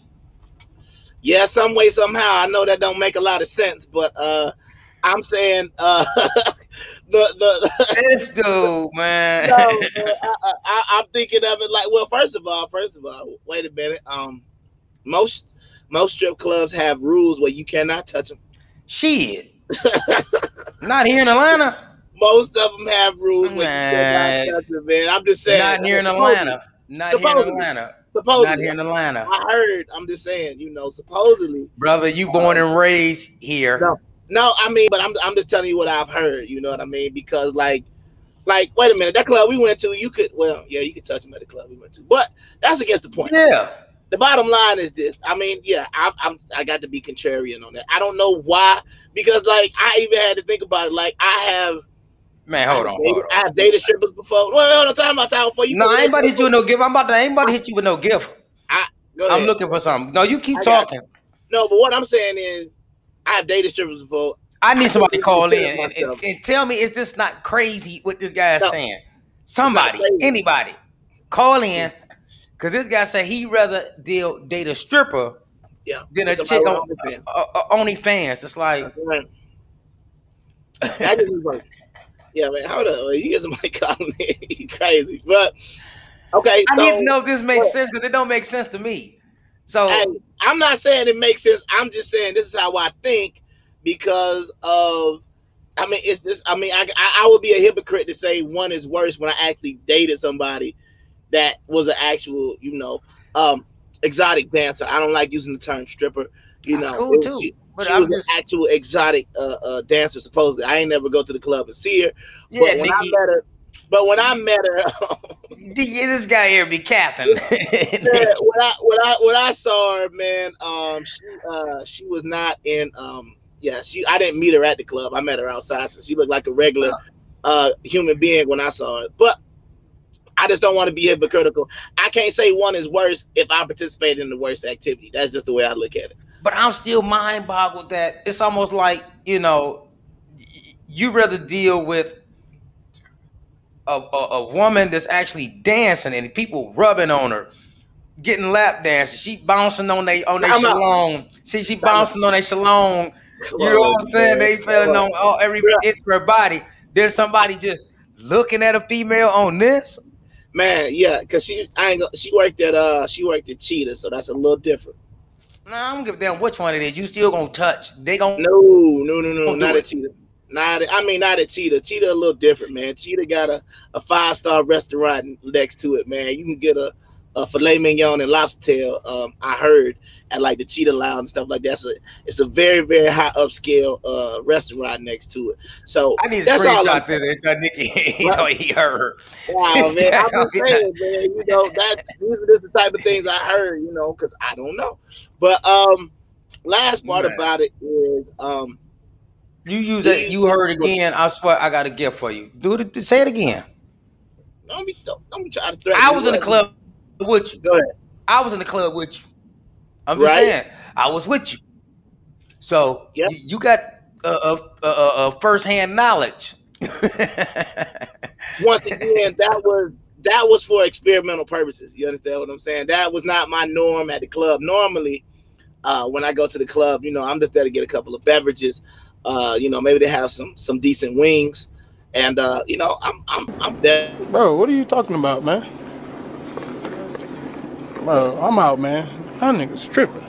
Yeah, some way, somehow. I know that don't make a lot of sense, but uh I'm saying uh the the This dude, man. no, man, I, I'm thinking of it like, well, first of all, first of all, wait a minute. Um, most most strip clubs have rules where you cannot touch them. Shit. Not here in Atlanta. Most of them have rules where Man. you cannot touch them, man. I'm just saying. Not here in Atlanta. Not here in Atlanta. Supposedly, Not here in Atlanta. I heard. I'm just saying. You know, supposedly. Brother, you born and raised here. No. No, I mean, but I'm I'm just telling you what I've heard. You know what I mean? Because like, like, wait a minute, that club we went to, you could, well, yeah, you could touch him at the club we went to, but that's against the point. Yeah. the bottom line is this. I mean, yeah, I, I'm I got to be contrarian on that. I don't know why because like I even had to think about it. Like I have, Man, hold I on. dated, Hold I've dated strippers before. Well, on, time about time before you. No, I ain't about to hit you with no gift. I'm about to I ain't about to hit you with no gift. Go I'm looking for something. No, you keep I talking. No, but what I'm saying is, I have dated strippers before. I need somebody to call in and, and, and tell me is this not crazy what this guy is No. saying? Somebody, anybody, call in. Cause this guy said he'd rather deal date a stripper Yeah, than a chick on OnlyFans. uh, uh, OnlyFans. It's like That is like, yeah, man. Hold up, you get somebody calling in, you crazy. But okay, I so, need to know if this makes sense because it don't make sense to me. So Hey, I'm not saying it makes sense. I'm just saying this is how I think because of. I mean, it's just. I mean, I, I I would be a hypocrite to say one is worse when I actually dated somebody that was an actual, you know, um, exotic dancer. I don't like using the term stripper. You That's know, cool, too. She, But she I'm was just- an actual exotic uh, uh, dancer. Supposedly, I ain't never go to the club and see her. yeah, but when I met her, but when I met her, this guy here be capping. Yeah, when I when I when I saw her, man, um, she uh she was not in um yeah she I didn't meet her at the club. I met her outside, so she looked like a regular uh human being when I saw her. But I just don't want to be hypocritical. I can't say one is worse if I participated in the worst activity. That's just the way I look at it. But I'm still mind boggled that it's almost like you know you rather deal with a, a, a woman that's actually dancing and people rubbing on her getting lap dances she bouncing on they on their shalong see she bouncing on their shalong Come you know what I'm saying? They feeling on. all every of her body. There's somebody just looking at a female on this? Man, yeah, cause she I ain't she worked at uh she worked at Cheetah, so that's a little different. Nah, I don't give a damn which one it is you still gonna touch they gonna No, no, no, no, not at Cheetah. Not at, I mean not at Cheetah. Cheetah a little different, man. Cheetah got a, a five star restaurant next to it, man. You can get a, a filet mignon and lobster tail. Um, I heard at like the Cheetah Lounge and stuff like that. So it's a very very high upscale uh restaurant next to it. So I need to that's all. I'm, screenshot this and tell Nikki What? know he heard wow, man. I'm just saying, man. You know that these are just the type of things I heard. You know, because I don't know. But um, last part Man. about it is um. You use that. You heard again. I swear, I got a gift for you. Do it. Say it again. Don't be don't, don't be trying to threaten. I was in the club with you. Go ahead. I was in the club with you. I'm just Right. saying. I was with you. So Yep. you, you got a uh, uh, uh, uh, first hand knowledge. Once again, that was that was for experimental purposes. You understand what I'm saying? That was not my norm at the club. Normally, uh, when I go to the club, you know, I'm just there to get a couple of beverages. Uh, you know, maybe they have some some decent wings, and uh, you know, I'm I'm I'm there. Bro, what are you talking about, man? Bro, I'm out, man. That nigga's tripping.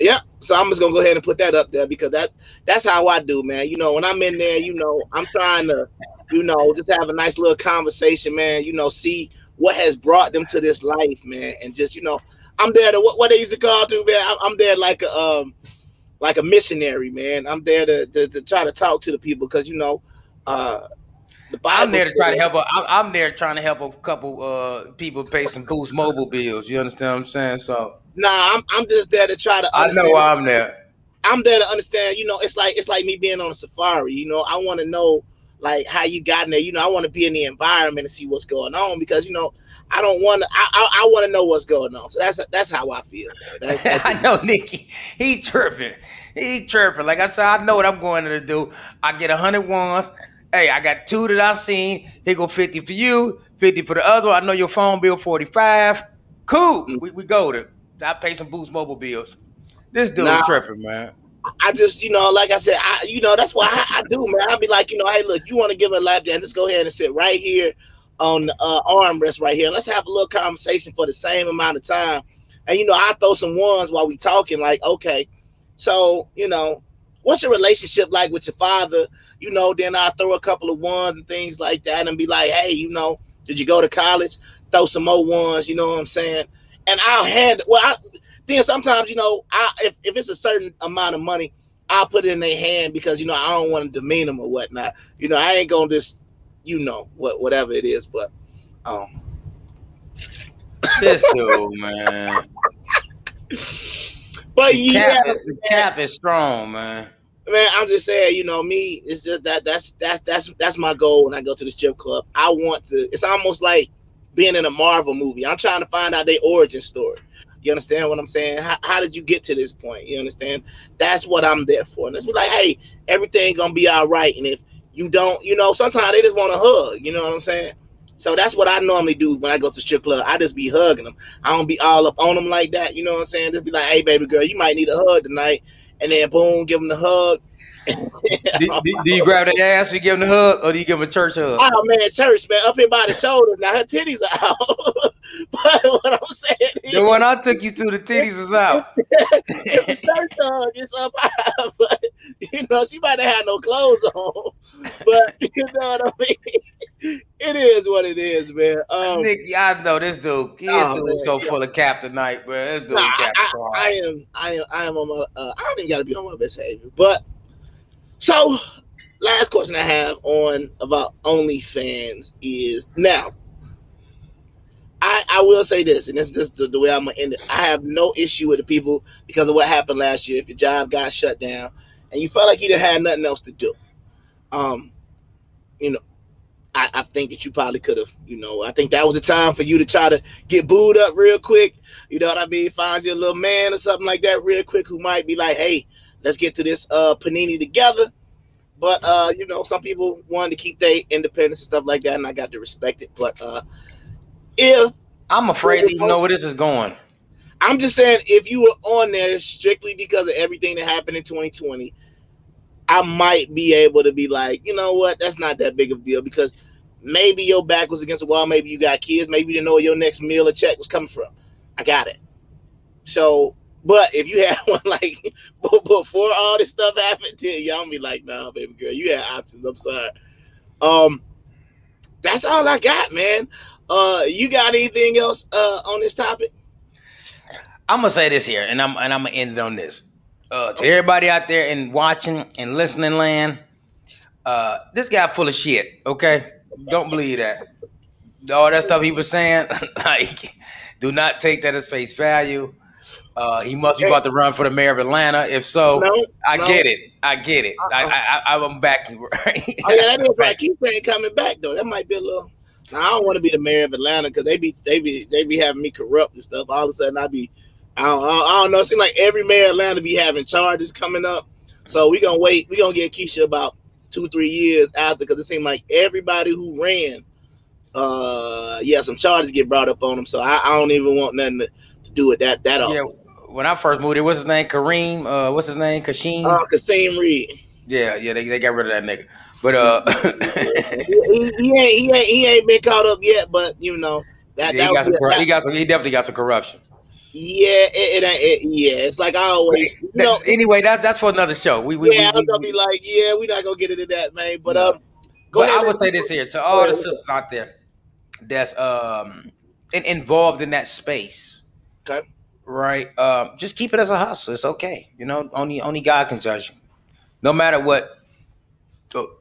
Yeah, so I'm just gonna go ahead and put that up there because that that's how I do, man. You know, when I'm in there, you know, I'm trying to, you know, just have a nice little conversation, man. You know, see what has brought them to this life, man, and just you know, I'm there to what, what they used to call to, man. I'm, there like a um like a missionary, man. I'm there to to, to try to talk to the people because you know, uh, I'm there to try to help. A, I'm, I'm there trying to help a couple uh, people pay some Boost Mobile bills. You understand what I'm saying? So Nah, I'm I'm just there to try to. I know I'm there. I'm there to understand. You know, it's like it's like me being on a safari. You know, I want to know like how you got in there. You know, I want to be in the environment and see what's going on because you know I don't want to. I I, I want to know what's going on. So that's that's how I feel. That's, that's I know Nikki. He tripping. He tripping. Like I said, I know what I'm going to do. I get a hundred ones. Hey, I got two that I seen. Here go fifty for you, fifty for the other. one. I know your phone bill forty five. Cool. Mm. We we go to. I pay some Boost Mobile bills. This dude Nah. tripping, man. I just, you know, like I said, I, you know, that's why I, I do, man. I'll be like, you know, hey, look, you want to give a lap dance? Just go ahead and sit right here on the uh, armrest right here. Let's have a little conversation for the same amount of time. And you know, I throw some ones while we talking. Like, okay, so you know, what's your relationship like with your father? You know, then I throw a couple of ones and things like that, and be like, hey, you know, did you go to college? Throw some more ones. You know what I'm saying? And I'll hand. Well, I, then sometimes you know, I if, if it's a certain amount of money, I'll put it in their hand because you know I don't want to demean them or whatnot. You know, I ain't gonna just, you know, what whatever it is. But um, This dude, man. but The yeah, cap, the cap is strong, man. man, I'm just saying, you know, me, it's just that that's that's that's that's my goal when I go to the strip club. I want to. It's almost like being in a Marvel movie. I'm trying to find out their origin story. You understand what I'm saying? How, how did you get to this point? You understand? That's what I'm there for. And let's be like, hey, everything gonna be all right. And if you don't, you know, sometimes they just want a hug. You know what I'm saying? So that's what I normally do when I go to strip club. I just be hugging them. I don't be all up on them like that. You know what I'm saying? Just be like, hey, baby girl, you might need a hug tonight. And then boom, give them the hug. Do, do- do you grab the ass, you give him the hug, or do you give him a church hug? Oh man, church man, up here by the shoulders. Now her titties are out. but what I'm saying is, The one I took you to, the titties is out. church hug. It's up high, but you know she might have had no clothes on. But you know what I mean. It is what it is, man. Um, Nick, I know this dude. He Oh, is dude man, so yeah. full of cap tonight, bro. This dude nah, I, cap I, hard. I am, I am, I am on my. Uh, I don't even got to be on my best behavior. But so, last question I have on about OnlyFans is now. I, I will say this, and this is just the, the way I'm gonna end it. I have no issue with the people because of what happened last year. If your job got shut down and you felt like you didn't have nothing else to do, um, you know, I, I think that you probably could have, you know, I think that was the time for you to try to get booed up real quick. You know what I mean? Find you a little man or something like that real quick who might be like, hey, let's get to this uh panini together. But uh, you know, some people wanted to keep their independence and stuff like that, and I got to respect it. But uh if I'm afraid to even know where this is going. I'm just saying, if you were on there strictly because of everything that happened in 2020, I might be able to be like, you know what, that's not that big of a deal because maybe your back was against the wall, maybe you got kids, maybe you didn't know where your next meal or check was coming from. I got it. So, but if you had one like before all this stuff happened, then y'all be like, nah, baby girl, you had options. I'm sorry. Um, that's all I got, man. Uh, you got anything else uh on this topic? I'm gonna say this here, and I'm and I'm gonna end it on this. Uh, to everybody out there and watching and listening land, uh, this guy full of shit. Okay, don't believe that. All that stuff he was saying, like, do not take that as face value. Uh, he must be about to run for the mayor of Atlanta. If so, No, I no. get it. I get it. I, I, I, I'm backing. Right? Oh yeah, that is right. Keith ain't coming back though. That might be a little. Now I don't want to be the mayor of Atlanta because they be they be they be having me corrupt and stuff. All of a sudden I be, I don't, I don't, know. It seems like every mayor of Atlanta be having charges coming up. So we gonna wait. We gonna get Keisha about two three years after because it seemed like everybody who ran, uh, yeah, some charges get brought up on them. So I, I don't even want nothing to, to do with that that Yeah. When I first moved here, what's his name? Kareem. Uh, what's his name? Kashim. Uh, Kasim Reed. yeah, yeah. They, they got rid of that nigga. But uh, he, he, he ain't he ain't he ain't been caught up yet, but you know that yeah, that he got some. that- He got some. He definitely got some corruption. Yeah, it, it ain't. It, yeah, it's like I always, you know. anyway, that's that's for another show. We, we, yeah, I we, was gonna be like, yeah, we're not gonna get into that, man. But No. um, go but ahead. I would say this here to all the sisters out there that's um in, involved in that space. Okay. Right. Um, just keep it as a hustle. It's okay. You know, only only God can judge you. No matter what. oh,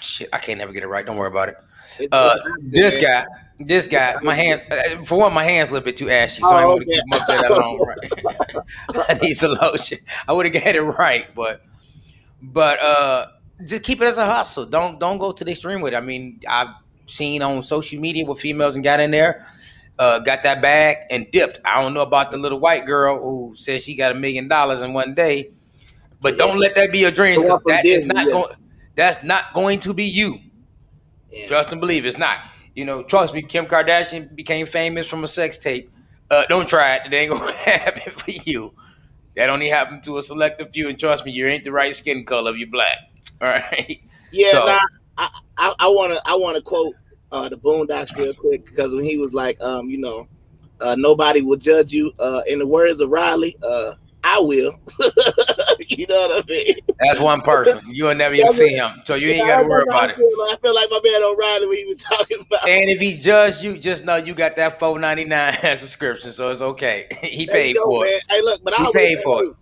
shit, I can't never get it right. Don't worry about it. Uh, this guy, this guy, my hand. uh, For one, my hand's a little bit too ashy, so I Oh, want to keep up there that long. Right? I need some lotion. I would have got it right, but but uh, just keep it as a hustle. Don't don't go to the extreme with it. I mean, I've seen on social media with females and got in there, uh, got that bag and dipped. I don't know about the little white girl who says she got a million dollars in one day, but don't let that be your dreams because that is Disney, not yeah. going. That's not going to be you. Yeah. Trust and believe it's not. You know, trust me, Kim Kardashian became famous from a sex tape. Uh, don't try it. It ain't gonna happen for you. That only happened to a selective few, and trust me, you ain't the right skin color. If you're black. All right. Yeah, So- nah, I, I, I wanna I wanna quote uh, the Boondocks real quick because when he was like, um, you know, uh, nobody will judge you. Uh, in the words of Riley, uh, I will. you know what I mean? That's one person. You'll never even see him, so you ain't got to worry about it. I feel like my man O'Reilly when he was talking about. And if he judged you, just know you got that four ninety nine subscription, so it's okay. he paid go, for it. Hey, look, but He I paid for it.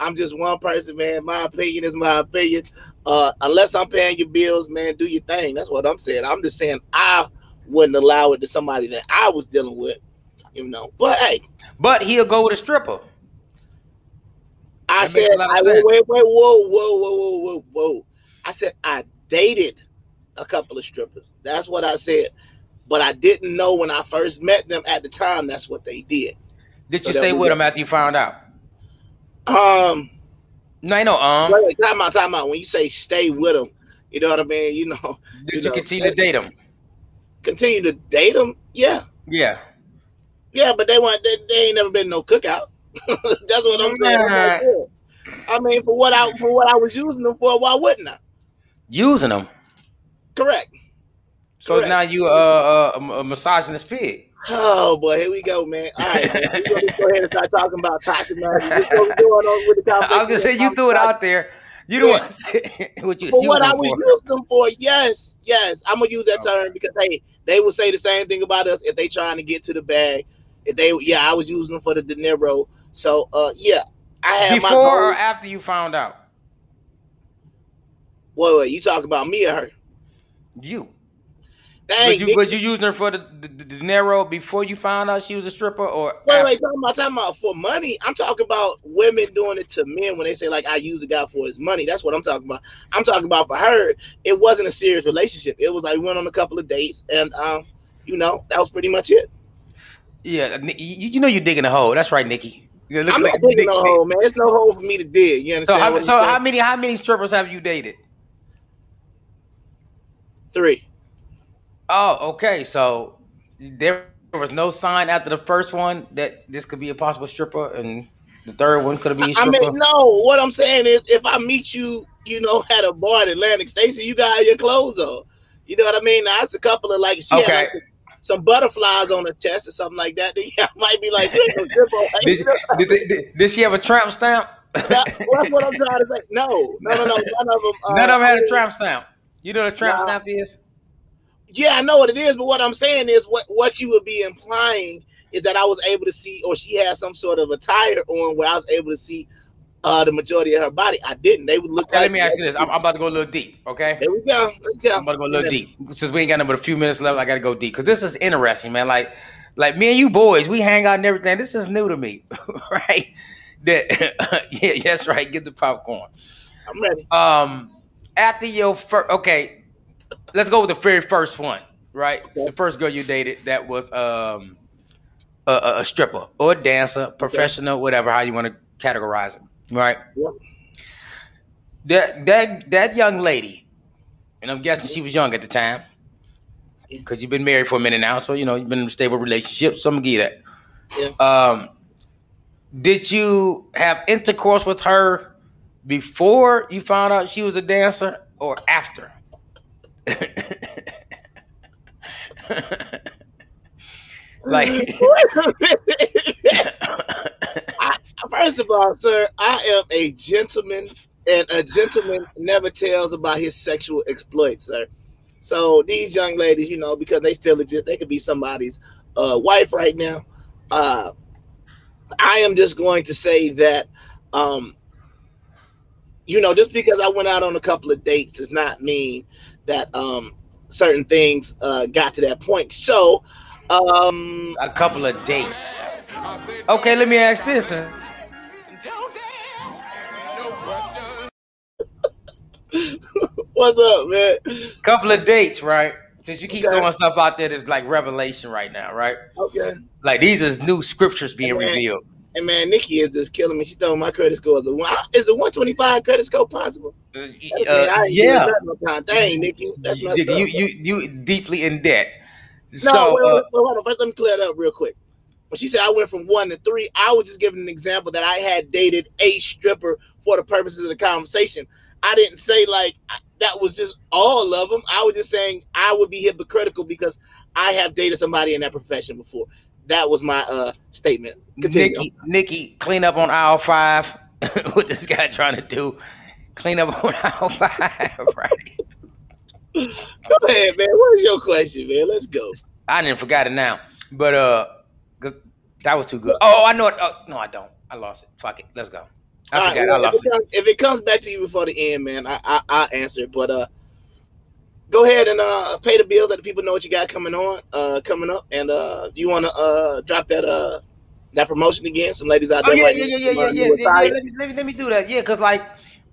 I'm just one person, man. My opinion is my opinion. Uh, unless I'm paying your bills, man, do your thing. That's what I'm saying. I'm just saying I wouldn't allow it to somebody that I was dealing with, you know. But hey, But he'll go with a stripper. I That said, a lot of I, sense. wait, wait, whoa, whoa, whoa, whoa, whoa, whoa. I said I dated a couple of strippers. That's what I said. But I didn't know when I first met them at the time that's what they did. Did So you stay we with them after you found out? Um, No, I know. Um, wait, wait, time out, time out. When you say stay with them, you know what I mean? You know, did you you know, continue to date them? continue to date them. Yeah, Yeah. yeah, but they weren't. They, they ain't never been no cookout. that's what I'm saying. I'm yeah. I mean, for what I for what I was using them for, why wouldn't I? Using them. Correct. So Correct. now you uh, uh, uh massaging this pig. Oh boy, here we go, man. All right, we're gonna go ahead and start talking about toxic marriages. What's going on with the I was gonna say you threw it out there. You don't Yeah. want to say what you For what I was for. using them for, yes, yes. I'm gonna use that term because hey, they will say the same thing about us if they trying to get to the bag. If they, yeah, I was using them for the dinero. So, uh, yeah, I had my Before or after you found out? Wait, wait, you talking about me or her? You. Dang, But you was you using her for the, the, the dinero before you found out she was a stripper or Wait, after? wait, talking about talking about for money. I'm talking about women doing it to men when they say like I use a guy for his money. That's what I'm talking about. I'm talking about for her. It wasn't a serious relationship. It was like we went on a couple of dates, and um, you know, that was pretty much it. Yeah, you, you know you're digging a hole. That's right, Nikki. I'm like not digging no hole, man. It's no hole for me to dig. You So understand? how what so how many how many strippers have you dated? Three. Oh, okay. So there was no sign after the first one that this could be a possible stripper, and the third one could be a I stripper. I mean, no. What I'm saying is, if I meet you, you know, at a bar at Atlantic Station, you got your clothes on. You know what I mean? Now, it's a couple of like she Okay. like some, butterflies on her chest or something like that. Then yeah, I might be like, "There's no did, did, did, did, she have a tramp stamp? That- that's what I'm trying to say. No, no, no, no. None of them. Uh, None of them had a tramp stamp. You know what a tramp Nah. stamp is? Yeah, I know what it is, but what I'm saying is, what what you would be implying is that I was able to see, or she had some sort of attire on where I was able to see uh the majority of her body. I didn't. They would look. Okay, like let me ask you this. I'm, I'm about to go a little deep, okay? There we go. Let's go. I'm about to go a little deep. Since we ain't got nothing but a few minutes left, I gotta go deep. Cause this is interesting, man. Like like me and you boys, we hang out and everything. This is new to me. right? That yeah, that's right. Get the popcorn. I'm ready. Um after your first okay, let's go with the very first one, right? The first girl you dated that was um a, a, a stripper or a dancer, professional, whatever, how you want to categorize it. Right? Yep. That that that young lady, and I'm guessing she was young at the time, because you've been married for a minute now, so you know you've been in a stable relationship. So I'm gonna give you that. Um, did you have intercourse with her before you found out she was a dancer, or after? like, first of all, sir, I am a gentleman, and a gentleman never tells about his sexual exploits, sir. So these young ladies, you know, because they still exist, they could be somebody's uh, wife right now. Uh, I am just going to say that, um, you know, just because I went out on a couple of dates does not mean that um certain things uh got to that point. So um A couple of dates. Okay, let me ask this. Huh? What's up, man? Couple of dates, right? Since you keep Okay. throwing stuff out there that's like revelation right now, right? Okay. Like these is new scriptures being revealed. And man, Nikki is just killing me. She throwing my credit score is a one. Is the 125 credit score possible? Uh, uh, yeah, no. Dang, Nikki. That's you, you, you you deeply in debt. No, so wait, wait, wait, hold on. First, let me clear that up real quick. When she said I went from one to three, I was just giving an example that I had dated a stripper for the purposes of the conversation. I didn't say like that was just all of them. I was just saying I would be hypocritical because I have dated somebody in that profession before. That was my uh statement. Continue. Nikki, Nikki, clean up on aisle five. what this guy trying to do? Clean up on aisle five, right? Go ahead, man. What is your question, man? Let's go. I didn't forget it now, but uh, that was too good. Oh, I know it. Oh, no, I don't. I lost it. Fuck it. Let's go. I All right, forgot. well, I lost if, it. it comes, if it comes back to you before the end, man, I I I'll answer it. But uh, go ahead and uh pay the bills. Let the people know what you got coming on, uh, coming up, and uh, you want to uh drop that uh that promotion again? Some ladies out Oh there, yeah, right yeah, yeah, yeah, yeah, yeah, yeah. Let me, let me let me do that. Yeah, cause like,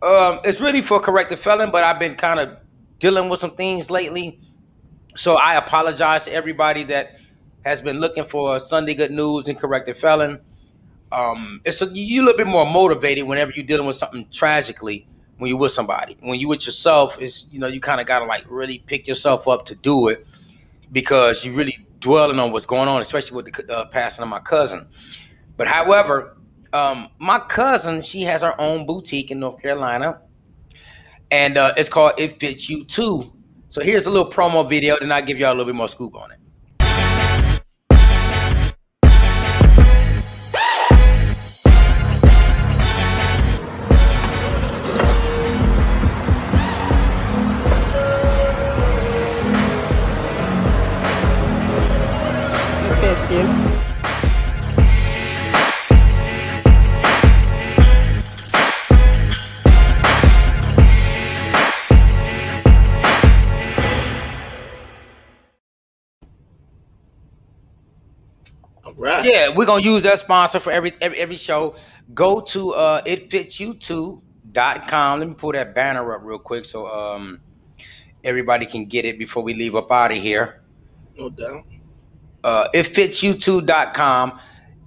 um, it's really for corrective felon, but I've been kind of dealing with some things lately, so I apologize to everybody that has been looking for Sunday good news and corrective felon. Um, it's a, you a little bit more motivated whenever you're dealing with something tragically when you're with somebody. When you're with yourself, is you know you kind of gotta like really pick yourself up to do it because you really dwelling on what's going on, especially with the uh, passing of my cousin. But however, um, my cousin, she has her own boutique in North Carolina, and uh, it's called It Fits You Too. So here's a little promo video, then I'll give y'all a little bit more scoop on it. Yeah, we're gonna use that sponsor for every every, every show. Go to uh itfitsyou2.com. Let me pull that banner up real quick so um everybody can get it before we leave up out of here. No doubt. uh, itfitsyou2.com.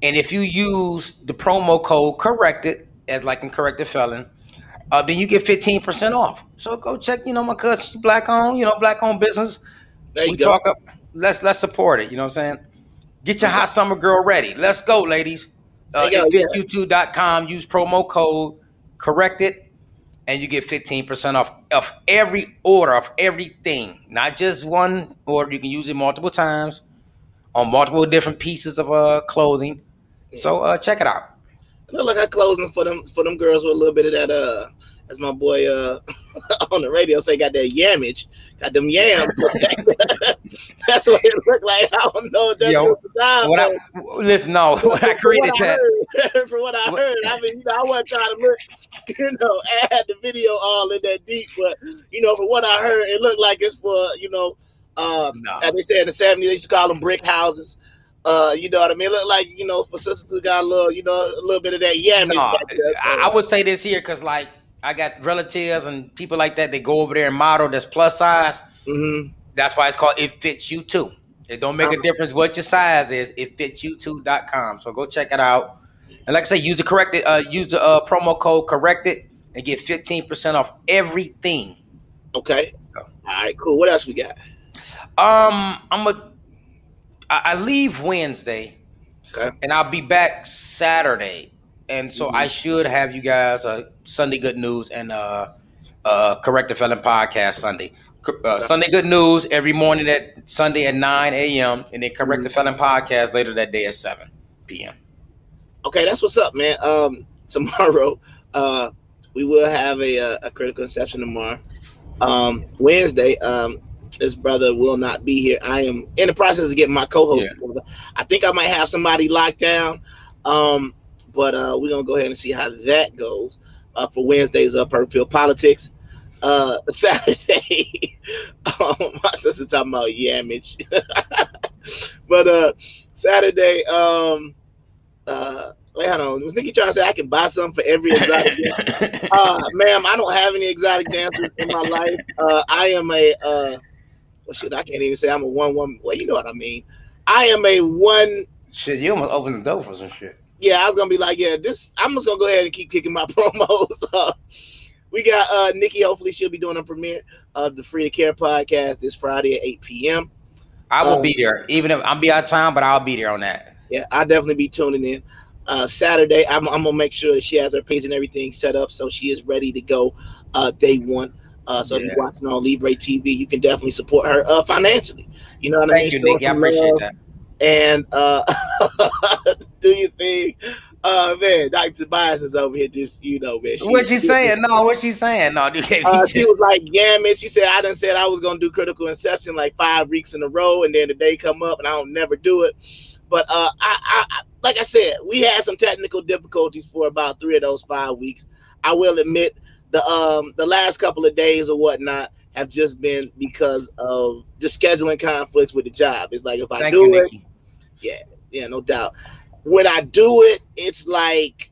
And if you use the promo code corrected, as like in corrected felon, uh, then you get 15% off. So go check, you know, my cousin, black owned, you know, black owned business. There you we go. talk up, let's let's support it, you know what I'm saying? Get your hot summer girl ready. Let's go, ladies. Uh, go, itfitsyou2.com, use promo code corrected, and you get 15% off of every order of everything, not just one order. You can use it multiple times on multiple different pieces of uh clothing. So uh check it out. Look like I closing for them for them girls with a little bit of that uh as my boy uh on the radio say got that yamage, got them yams. that's what it looked like. I don't know Yo, what I listen, no, when I created what I that, heard, from what I What- heard, I mean, you know, I wasn't trying to look, you know, add the video all in that deep, but you know, from what I heard, it looked like it's for, you know, um, No. as they said in the '70s, they used to call them brick houses. Uh, you know what I mean? It looked like, you know, for sisters who got a little, you know, a little bit of that yamage. no, back there, so- I, I would say this here because like I got relatives and people like that. They go over there and model that's plus size. Mhm. That's why it's called It Fits You Too. It don't make a difference what your size is. It fits you too.com. So go check it out. And like I say, use the corrected, uh, use the uh, promo code corrected and get 15% off everything. Okay. Oh. All right, cool. What else we got? Um, I'm a. I I leave Wednesday, Okay. and I'll be back Saturday, and so I should have you guys a Sunday Good News and uh, uh, Correct the Felon podcast Sunday. Uh, Sunday Good News every morning at Sunday at nine a.m. and then Correct the Felon podcast later that day at seven p.m. Okay, that's what's up, man. Um, tomorrow, uh, we will have a, a, a critical inception tomorrow. Um, Wednesday, um, this brother will not be here. I am in the process of getting my co-host Yeah. together. I think I might have somebody locked down. Um, but uh, we're gonna go ahead and see how that goes uh, for Wednesday's uh, Purple Pill Politics. uh, Saturday, um, my sister talking about yamage, but uh, Saturday, um, uh, wait, hold on. Was Nikki trying to say I can buy something for every exotic? dancer? uh, ma'am, I don't have any exotic dancers in my life. Uh, I am a uh, well, shit, I can't even say I'm a one one. Well, you know what I mean. I am a one. shit, you almost opened the door for some shit. Yeah, I was gonna be like, yeah, this. I'm just gonna go ahead and keep kicking my promos. Uh, we got uh Nikki. Hopefully, she'll be doing a premiere of the Free to Care podcast this Friday at 8 p.m. I will Um, be there, even if I'm be out of town, but I'll be there on that. Yeah, I'll definitely be tuning in. Uh, Saturday, I'm, I'm gonna make sure that she has her page and everything set up so she is ready to go uh, day one. Uh, so if you're watching on Libre TV, you can definitely support her uh, financially. You know what I mean? Thank you, Nicky. I appreciate love that. And uh, do your thing. Uh, man, Dr. Tobias is over here just, you know, man. What she saying? No, what she saying? No, you can't Uh, be she was like, "Yeah, man." She said, "I done said I was gonna do critical inception like five weeks in a row, and then the day come up, and I don't never do it." But uh, I, I, I, like I said, we had some technical difficulties for about three of those five weeks. I will admit, the um, the last couple of days or whatnot have just been because of just scheduling conflicts with the job. It's like if I Thank do you, it, Nikki. Yeah, yeah, no doubt. When I do it, it's like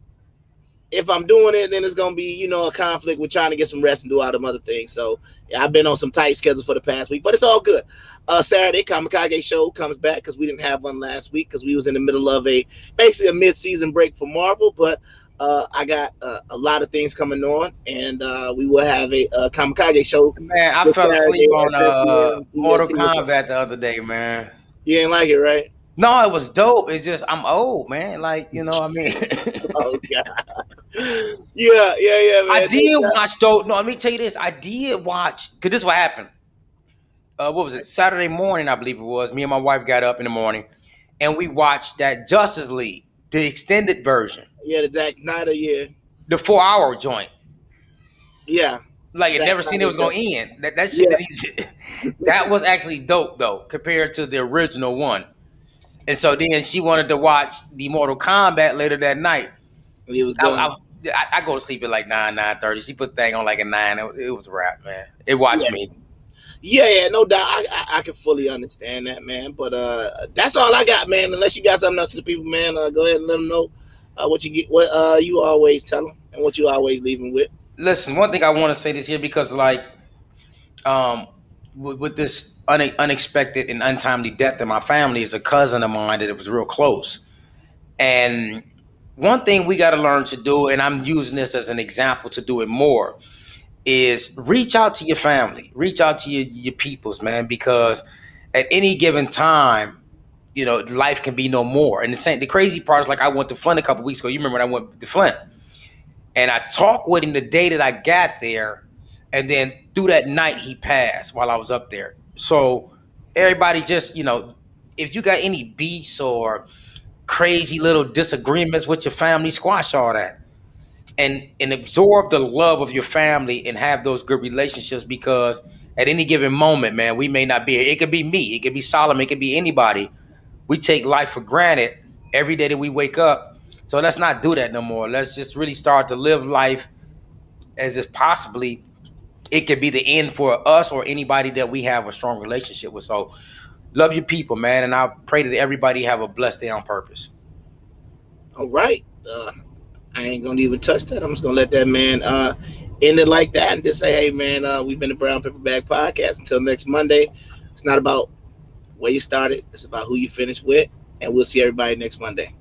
if I'm doing it, then it's gonna be you know a conflict with trying to get some rest and do all them other things. So yeah, I've been on some tight schedule for the past week, but it's all good. Uh, Saturday, Kamikage show comes back because we didn't have one last week because we was in the middle of a basically a mid-season break for Marvel, but. Uh, I got uh, a lot of things coming on, and uh, we will have a, uh Kamikage show. Man, I fell Saturday asleep on 7 uh, Mortal. Kombat the other day, man. You ain't like it, right? No, it was dope. It's just I'm old, man. Like you know, what I mean, Oh god. yeah, yeah, yeah, man. I did watch though. No, let me tell you this. I did watch because this is what happened. Uh, what was it? Saturday morning, I believe it was. Me and my wife got up in the morning, and we watched that Justice League, the extended version, Yeah, the Zack Snyder. Yeah, the four hour joint. yeah. Like it never seen it was gonna end. That that shit. That, he, that was actually dope though, compared to the original one. And so then she wanted to watch the Mortal Kombat later that night. It was I. I, I, I go to sleep at like nine nine thirty. She put the thing on like a nine. It, it was a wrap, man. It watched Yeah. me. Yeah, yeah, no doubt. I, I I can fully understand that, man. But uh, that's all I got, man. Unless you got something else to the people, man, uh, go ahead and let them know uh, what you get, what uh you always tell them, and what you always leave them with. Listen, one thing I want to say this here because like, um, with, with this une- unexpected and untimely death in my family is a cousin of mine that it was real close, and one thing we got to learn to do, and I'm using this as an example to do it more, is reach out to your family, reach out to your, your peoples, man, because at any given time, you know, life can be no more. And the same, the crazy part is like I went to Flint a couple weeks ago. You remember when I went to Flint, and I talked with him the day that I got there, and then through that night he passed while I was up there. So everybody just, you know, if you got any beefs or crazy little disagreements with your family, squash all that. And and absorb the love of your family and have those good relationships because at any given moment, man, we may not be here. It could be me, it could be Solomon, it could be anybody. We take life for granted every day that we wake up. So let's not do that no more. Let's just really start to live life as if possibly it could be the end for us or anybody that we have a strong relationship with. So love your people, man, and I pray that everybody have a blessed day on purpose. All right. Uh, I ain't gonna even touch that. I'm just gonna let that man uh end it like that and just say, hey man, uh, we've been the Brown Paper Bag Podcast. Until next Monday. It's not about where you started, it's about who you finish with, and we'll see everybody next Monday.